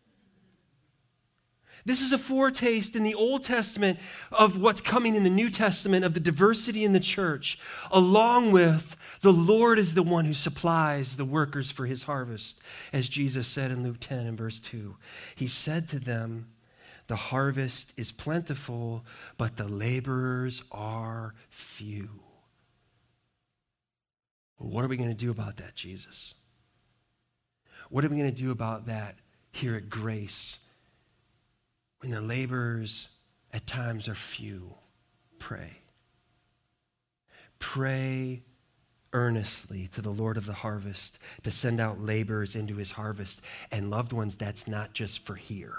This is a foretaste in the Old Testament of what's coming in the New Testament of the diversity in the church, along with the Lord is the one who supplies the workers for his harvest, as Jesus said in Luke 10 and verse 2. He said to them, The harvest is plentiful, but the laborers are few. Well, what are we going to do about that, Jesus? What are we going to do about that here at Grace when the laborers at times are few? Pray. Pray earnestly to the Lord of the harvest to send out laborers into his harvest. And loved ones, that's not just for here.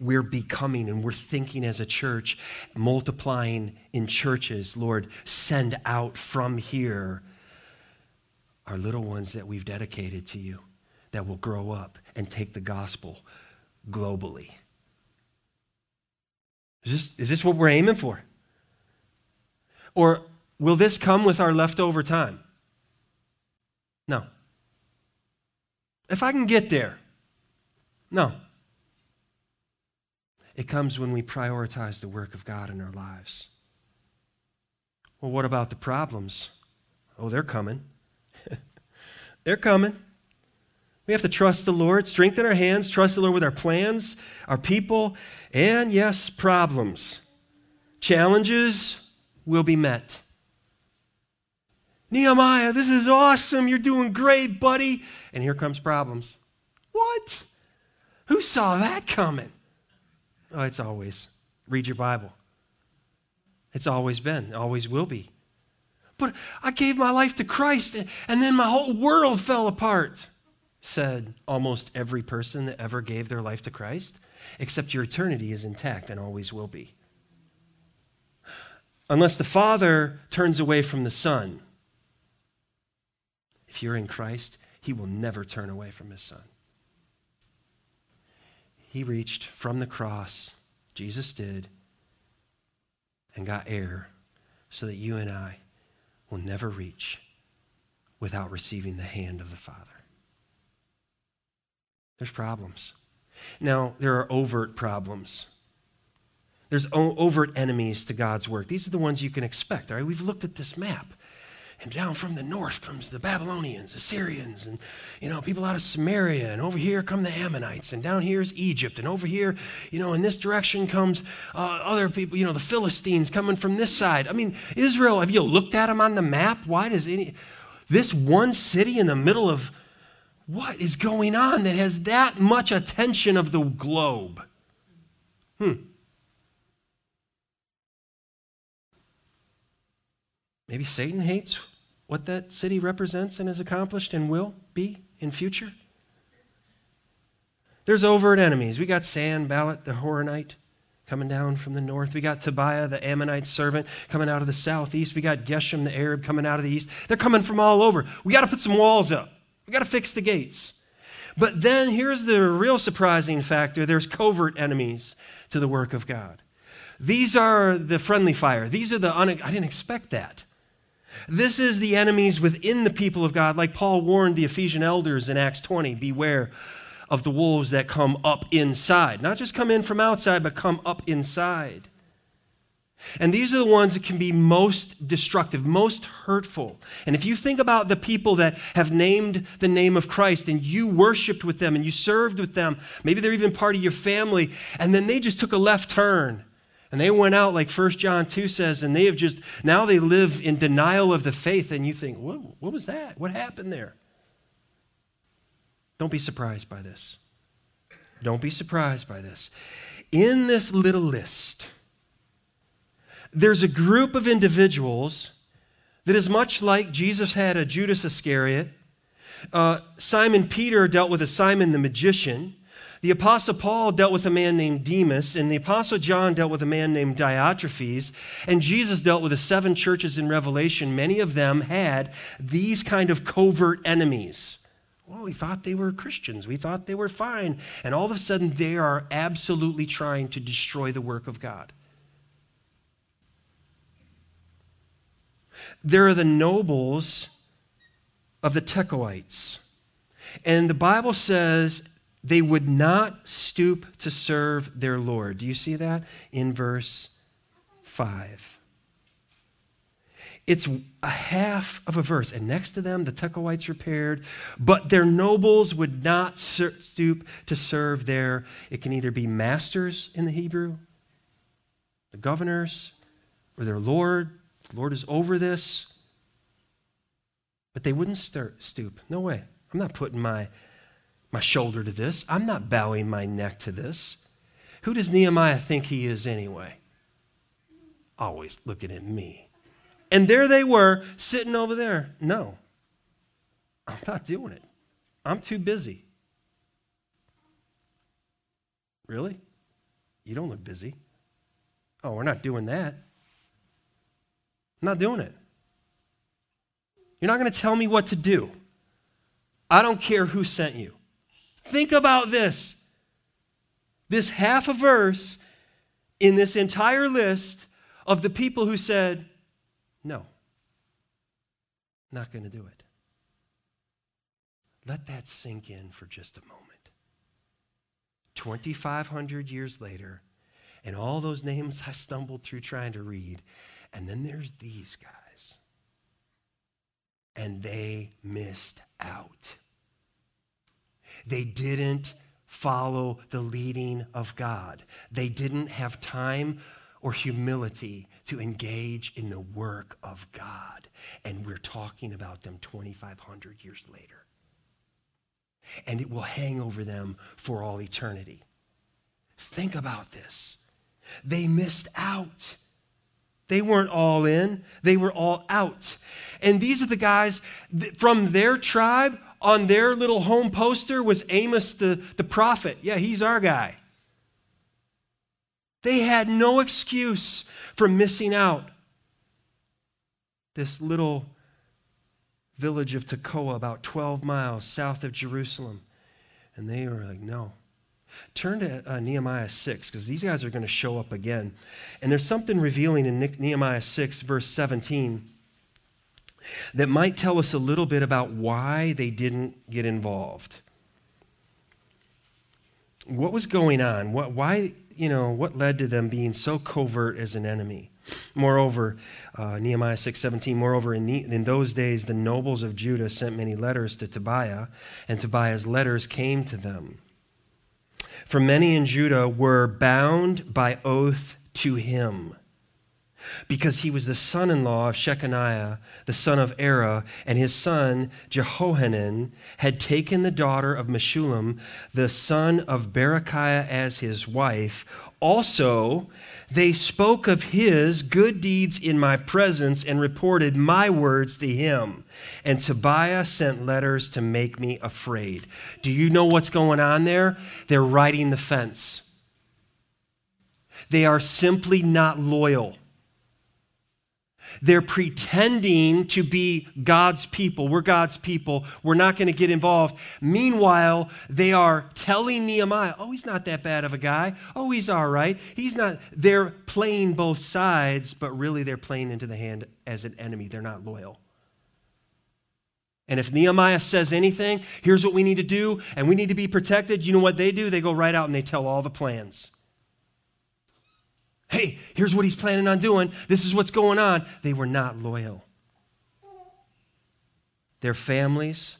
We're becoming and we're thinking as a church, multiplying in churches. Lord, send out from here are little ones that we've dedicated to you that will grow up and take the gospel globally. Is this, is this what we're aiming for? Or will this come with our leftover time? No. If I can get there, no. It comes when we prioritize the work of God in our lives. Well, what about the problems? Oh, they're coming. They're coming. We have to trust the Lord, strengthen our hands, trust the Lord with our plans, our people, and yes, problems. Challenges will be met. Nehemiah, this is awesome. You're doing great, buddy. And here comes problems. What? Who saw that coming? Oh, it's always. Read your Bible. It's always been, always will be. But I gave my life to Christ and then my whole world fell apart, said almost every person that ever gave their life to Christ, except your eternity is intact and always will be. Unless the Father turns away from the Son, if you're in Christ, He will never turn away from His Son. He reached from the cross, Jesus did, and got air so that you and I will never reach without receiving the hand of the Father. There's problems. Now, there are overt problems. There's overt enemies to God's work. These are the ones you can expect. All right, we've looked at this map. And down from the north comes the Babylonians, Assyrians, and you know, people out of Samaria, and over here come the Ammonites, and down here is Egypt, and over here, you know, in this direction comes uh, other people, you know, the Philistines coming from this side. I mean, Israel, have you looked at them on the map? Why does any this one city in the middle of what is going on that has that much attention of the globe? Hmm. Maybe Satan hates what that city represents and has accomplished and will be in future. There's overt enemies. We got Sanballat the Horonite coming down from the north. We got Tobiah the Ammonite servant coming out of the southeast. We got Geshem the Arab coming out of the east. They're coming from all over. We got to put some walls up. We got to fix the gates. But then here's the real surprising factor there's covert enemies to the work of God. These are the friendly fire. These are the, I didn't expect that. This is the enemies within the people of God, like Paul warned the Ephesian elders in Acts 20 beware of the wolves that come up inside. Not just come in from outside, but come up inside. And these are the ones that can be most destructive, most hurtful. And if you think about the people that have named the name of Christ and you worshiped with them and you served with them, maybe they're even part of your family, and then they just took a left turn and they went out, like 1 John 2 says, and they have just, now they live in denial of the faith. And you think, what, what was that? What happened there? Don't be surprised by this. Don't be surprised by this. In this little list, there's a group of individuals that is much like Jesus had a Judas Iscariot. Uh, Simon Peter dealt with a Simon the magician. The Apostle Paul dealt with a man named Demas, and the Apostle John dealt with a man named Diotrephes, and Jesus dealt with the seven churches in Revelation. Many of them had these kind of covert enemies. Well, we thought they were Christians. We thought they were fine. And all of a sudden, they are absolutely trying to destroy the work of God. There are the nobles of the Tekoites. And the Bible says they would not stoop to serve their Lord. Do you see that in verse 5? It's a half of a verse. And next to them, the Tekoites repaired, but their nobles would not stoop to serve their, it can either be masters in the Hebrew, the governors, or their Lord. The Lord is over this. But they wouldn't stoop. No way. I'm not putting my my shoulder to this. I'm not bowing my neck to this. Who does Nehemiah think he is anyway? Always looking at me. And there they were sitting over there. No, I'm not doing it. I'm too busy. Really? You don't look busy. Oh, we're not doing that. I'm not doing it. You're not going to tell me what to do. I don't care who sent you. Think about this. This half a verse in this entire list of the people who said, No, not going to do it. Let that sink in for just a moment. 2,500 years later, and all those names I stumbled through trying to read, and then there's these guys. And they missed out. They didn't follow the leading of God. They didn't have time or humility to engage in the work of God. And we're talking about them 2,500 years later. And it will hang over them for all eternity. Think about this. They missed out. They weren't all in, they were all out. And these are the guys from their tribe on their little home poster was Amos the, the prophet. Yeah, he's our guy. They had no excuse for missing out. This little village of Tekoa, about 12 miles south of Jerusalem. And they were like, no. Turn to uh, Nehemiah 6, because these guys are going to show up again. And there's something revealing in Nehemiah 6, verse 17 that might tell us a little bit about why they didn't get involved. What was going on? What, why, you know, what led to them being so covert as an enemy? Moreover, uh, Nehemiah 6:17, moreover, in, the, in those days the nobles of Judah sent many letters to Tobiah, and Tobiah's letters came to them. For many in Judah were bound by oath to him because he was the son in law of Shechaniah, the son of Arah, and his son Jehohanan had taken the daughter of Meshullam, the son of Berechiah, as his wife. Also, they spoke of his good deeds in my presence and reported my words to him. And Tobiah sent letters to make me afraid. Do you know what's going on there? They're riding the fence. They are simply not loyal. They're pretending to be God's people. We're God's people. We're not going to get involved. Meanwhile, they are telling Nehemiah, oh, he's not that bad of a guy. Oh, he's all right. He's not. They're playing both sides, but really they're playing into the hand as an enemy. They're not loyal. And if Nehemiah says anything, here's what we need to do, and we need to be protected, you know what they do? They go right out and they tell all the plans. Hey, here's what he's planning on doing. This is what's going on. They were not loyal. Their families,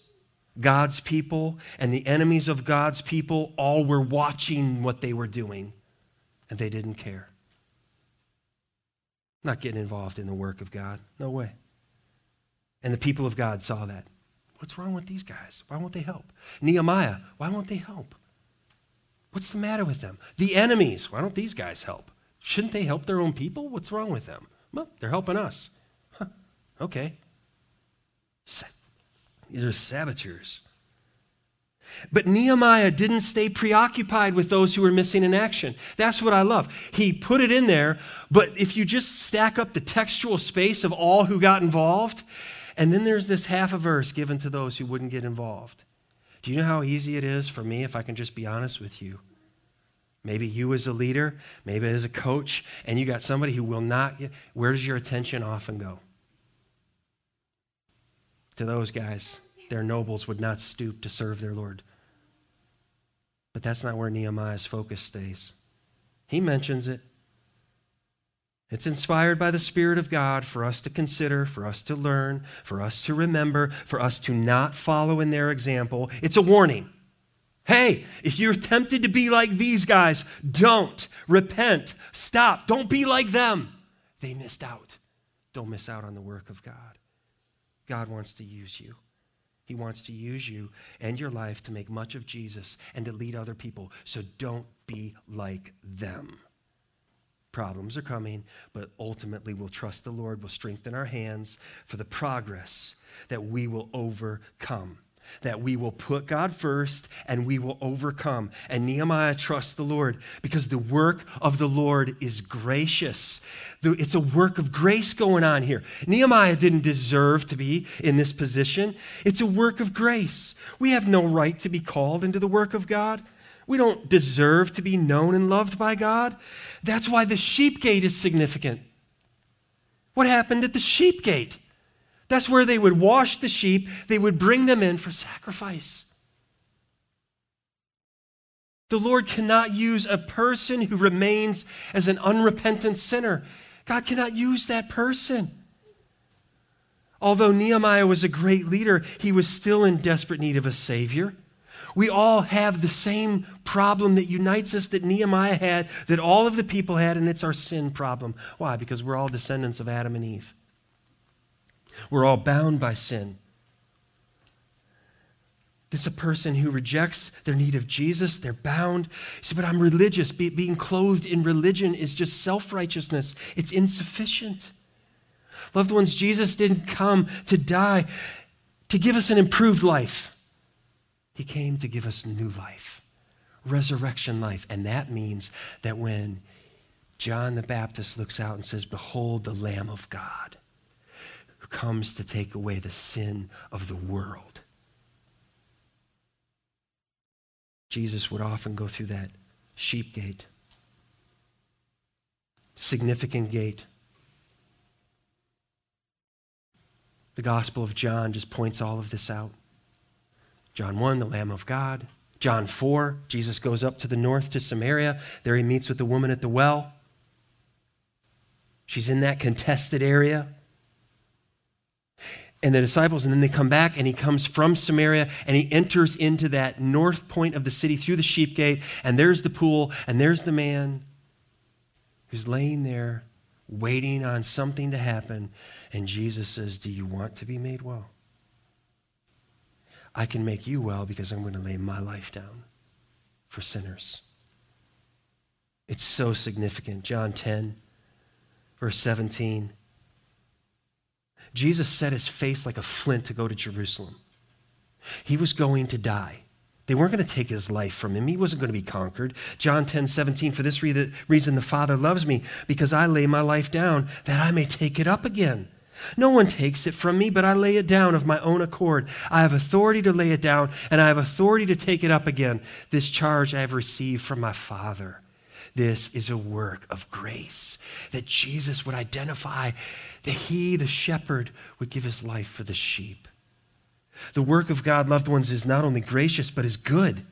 God's people, and the enemies of God's people all were watching what they were doing, and they didn't care. Not getting involved in the work of God. No way. And the people of God saw that. What's wrong with these guys? Why won't they help? Nehemiah, why won't they help? What's the matter with them? The enemies, why don't these guys help? Shouldn't they help their own people? What's wrong with them? Well, they're helping us. Huh. Okay. These are saboteurs. But Nehemiah didn't stay preoccupied with those who were missing in action. That's what I love. He put it in there, but if you just stack up the textual space of all who got involved, and then there's this half a verse given to those who wouldn't get involved. Do you know how easy it is for me, if I can just be honest with you, Maybe you as a leader, maybe as a coach, and you got somebody who will not, where does your attention often go? To those guys, their nobles would not stoop to serve their Lord. But that's not where Nehemiah's focus stays. He mentions it. It's inspired by the Spirit of God for us to consider, for us to learn, for us to remember, for us to not follow in their example. It's a warning. Hey, if you're tempted to be like these guys, don't. Repent. Stop. Don't be like them. They missed out. Don't miss out on the work of God. God wants to use you. He wants to use you and your life to make much of Jesus and to lead other people. So don't be like them. Problems are coming, but ultimately we'll trust the Lord, we'll strengthen our hands for the progress that we will overcome that we will put God first and we will overcome. And Nehemiah trusts the Lord because the work of the Lord is gracious. It's a work of grace going on here. Nehemiah didn't deserve to be in this position, it's a work of grace. We have no right to be called into the work of God. We don't deserve to be known and loved by God. That's why the sheep gate is significant. What happened at the sheep gate? That's where they would wash the sheep, they would bring them in for sacrifice. The Lord cannot use a person who remains as an unrepentant sinner. God cannot use that person. Although Nehemiah was a great leader, he was still in desperate need of a Savior. We all have the same problem that unites us that Nehemiah had, that all of the people had, and it's our sin problem. Why? Because we're all descendants of Adam and Eve. We're all bound by sin. This is a person who rejects their need of Jesus. They're bound. You say, but I'm religious. Be, being clothed in religion is just self righteousness, it's insufficient. Loved ones, Jesus didn't come to die to give us an improved life. He came to give us new life, resurrection life. And that means that when John the Baptist looks out and says, Behold the Lamb of God comes to take away the sin of the world, Jesus would often go through that sheep gate, significant gate. The Gospel of John just points all of this out. John 1, the Lamb of God. John 4, Jesus goes up to the north to Samaria. There he meets with the woman at the well. She's in that contested area. And the disciples, and then they come back, and he comes from Samaria, and he enters into that north point of the city through the sheep gate, and there's the pool, and there's the man who's laying there waiting on something to happen. And Jesus says, Do you want to be made well? I can make you well because I'm going to lay my life down for sinners. It's so significant. John 10, verse 17. Jesus set his face like a flint to go to Jerusalem. He was going to die. They weren't going to take his life from him. He wasn't going to be conquered. John 10, 17, for this reason the Father loves me, because I lay my life down that I may take it up again. No one takes it from me, but I lay it down of my own accord. I have authority to lay it down, and I have authority to take it up again. This charge I have received from my Father. This is a work of grace that Jesus would identify that he, the shepherd, would give his life for the sheep. The work of God, loved ones, is not only gracious, but is good.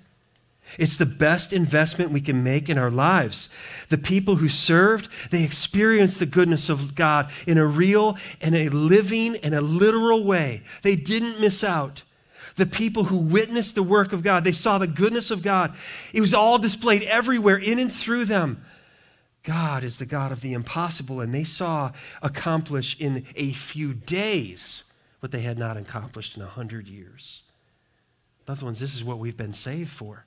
It's the best investment we can make in our lives. The people who served, they experienced the goodness of God in a real and a living and a literal way. They didn't miss out. The people who witnessed the work of God, they saw the goodness of God. It was all displayed everywhere, in and through them. God is the God of the impossible, and they saw accomplish in a few days what they had not accomplished in a hundred years. Loved ones, this is what we've been saved for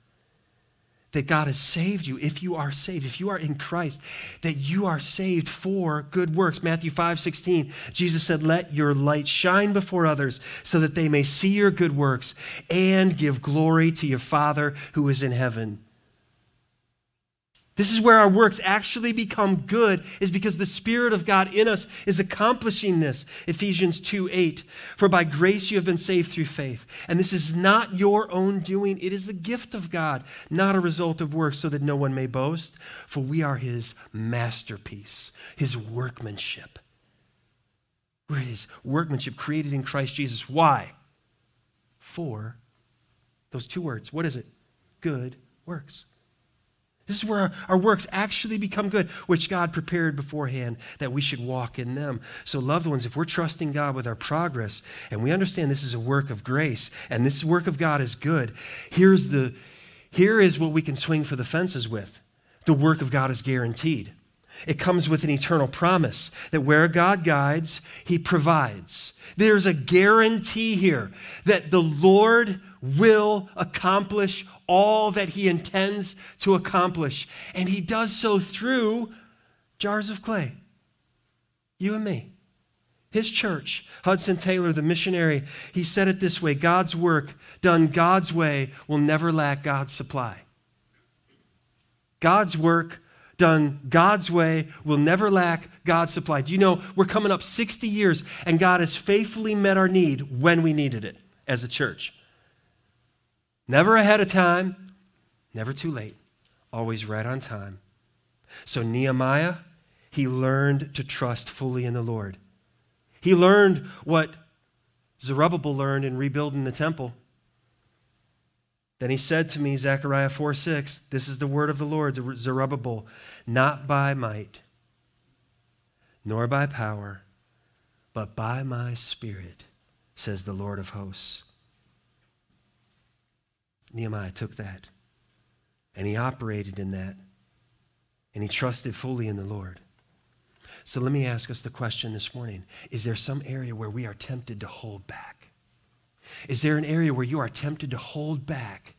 that God has saved you if you are saved, if you are in Christ, that you are saved for good works. Matthew 5 16, Jesus said, Let your light shine before others so that they may see your good works and give glory to your Father who is in heaven. This is where our works actually become good, is because the Spirit of God in us is accomplishing this. Ephesians 2 8. For by grace you have been saved through faith. And this is not your own doing, it is the gift of God, not a result of works, so that no one may boast. For we are his masterpiece, his workmanship. We're his workmanship created in Christ Jesus. Why? For those two words. What is it? Good works. This is where our, works actually become good, which God prepared beforehand that we should walk in them. So, loved ones, if we're trusting God with our progress and we understand this is a work of grace and this work of God is good, here's the here is what we can swing for the fences with. The work of God is guaranteed. It comes with an eternal promise that where God guides, he provides. There's a guarantee here that the Lord will accomplish all that he intends to accomplish. And he does so through jars of clay. You and me. His church, Hudson Taylor, the missionary, he said it this way God's work done God's way will never lack God's supply. God's work done God's way will never lack God's supply. Do you know we're coming up 60 years and God has faithfully met our need when we needed it as a church? Never ahead of time, never too late, always right on time. So, Nehemiah, he learned to trust fully in the Lord. He learned what Zerubbabel learned in rebuilding the temple. Then he said to me, Zechariah 4 6, This is the word of the Lord Zerubbabel, not by might, nor by power, but by my spirit, says the Lord of hosts. Nehemiah took that and he operated in that and he trusted fully in the Lord. So let me ask us the question this morning Is there some area where we are tempted to hold back? Is there an area where you are tempted to hold back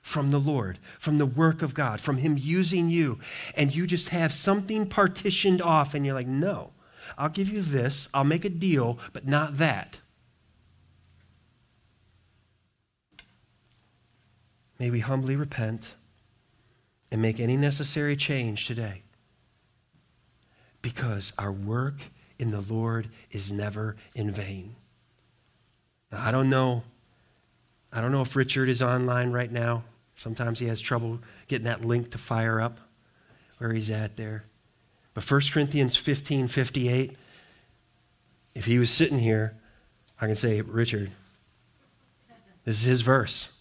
from the Lord, from the work of God, from Him using you, and you just have something partitioned off and you're like, no, I'll give you this, I'll make a deal, but not that? May we humbly repent and make any necessary change today because our work in the Lord is never in vain. Now, I don't know. I don't know if Richard is online right now. Sometimes he has trouble getting that link to fire up where he's at there. But 1 Corinthians 15 58, if he was sitting here, I can say, Richard, this is his verse.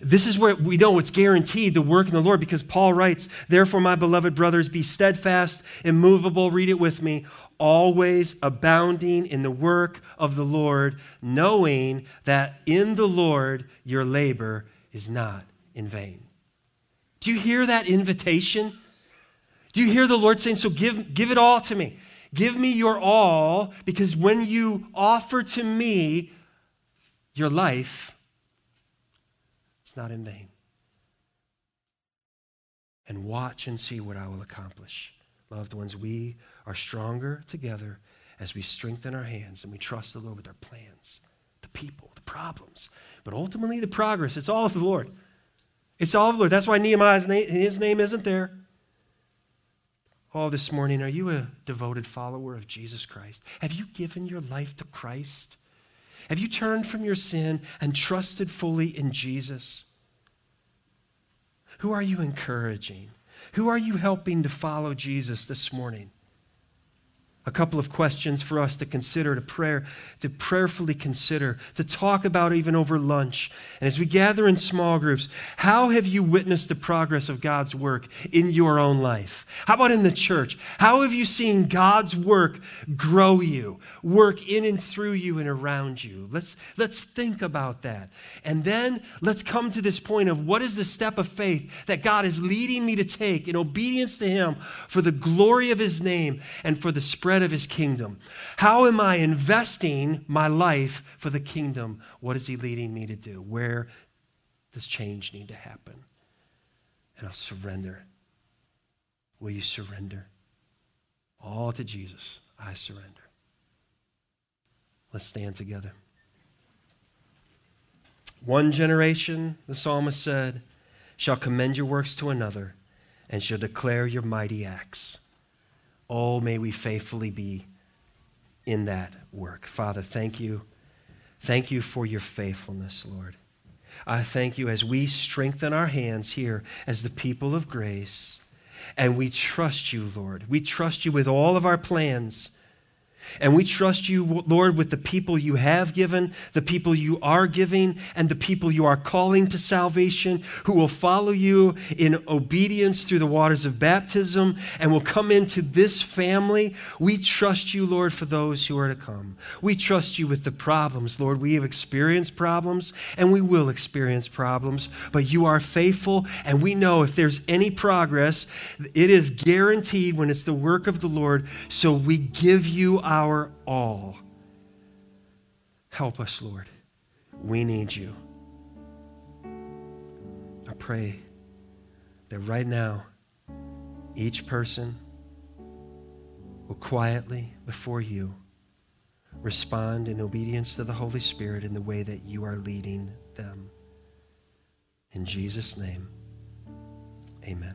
This is where we know it's guaranteed the work in the Lord because Paul writes, Therefore, my beloved brothers, be steadfast, immovable, read it with me, always abounding in the work of the Lord, knowing that in the Lord your labor is not in vain. Do you hear that invitation? Do you hear the Lord saying, So give, give it all to me? Give me your all, because when you offer to me your life, not in vain. And watch and see what I will accomplish. Loved ones, we are stronger together as we strengthen our hands and we trust the Lord with our plans, the people, the problems. But ultimately, the progress, it's all of the Lord. It's all of the Lord. That's why Nehemiah's name, his name isn't there. Oh, this morning, are you a devoted follower of Jesus Christ? Have you given your life to Christ? Have you turned from your sin and trusted fully in Jesus? Who are you encouraging? Who are you helping to follow Jesus this morning? A couple of questions for us to consider, to prayer, to prayerfully consider, to talk about even over lunch. And as we gather in small groups, how have you witnessed the progress of God's work in your own life? How about in the church? How have you seen God's work grow you, work in and through you and around you? Let's, let's think about that. And then let's come to this point of what is the step of faith that God is leading me to take in obedience to Him for the glory of His name and for the spread spread of his kingdom? How am I investing my life for the kingdom? What is he leading me to do? Where does change need to happen? And I'll surrender. Will you surrender? All to Jesus, I surrender. Let's stand together. One generation, the psalmist said, shall commend your works to another and shall declare your mighty acts. Oh, may we faithfully be in that work. Father, thank you. Thank you for your faithfulness, Lord. I thank you as we strengthen our hands here as the people of grace, and we trust you, Lord. We trust you with all of our plans. And we trust you, Lord, with the people you have given, the people you are giving, and the people you are calling to salvation, who will follow you in obedience through the waters of baptism and will come into this family. We trust you, Lord, for those who are to come. We trust you with the problems, Lord. We have experienced problems and we will experience problems, but you are faithful, and we know if there's any progress, it is guaranteed when it's the work of the Lord. So we give you our our all. Help us, Lord. We need you. I pray that right now, each person will quietly before you respond in obedience to the Holy Spirit in the way that you are leading them. In Jesus' name, amen.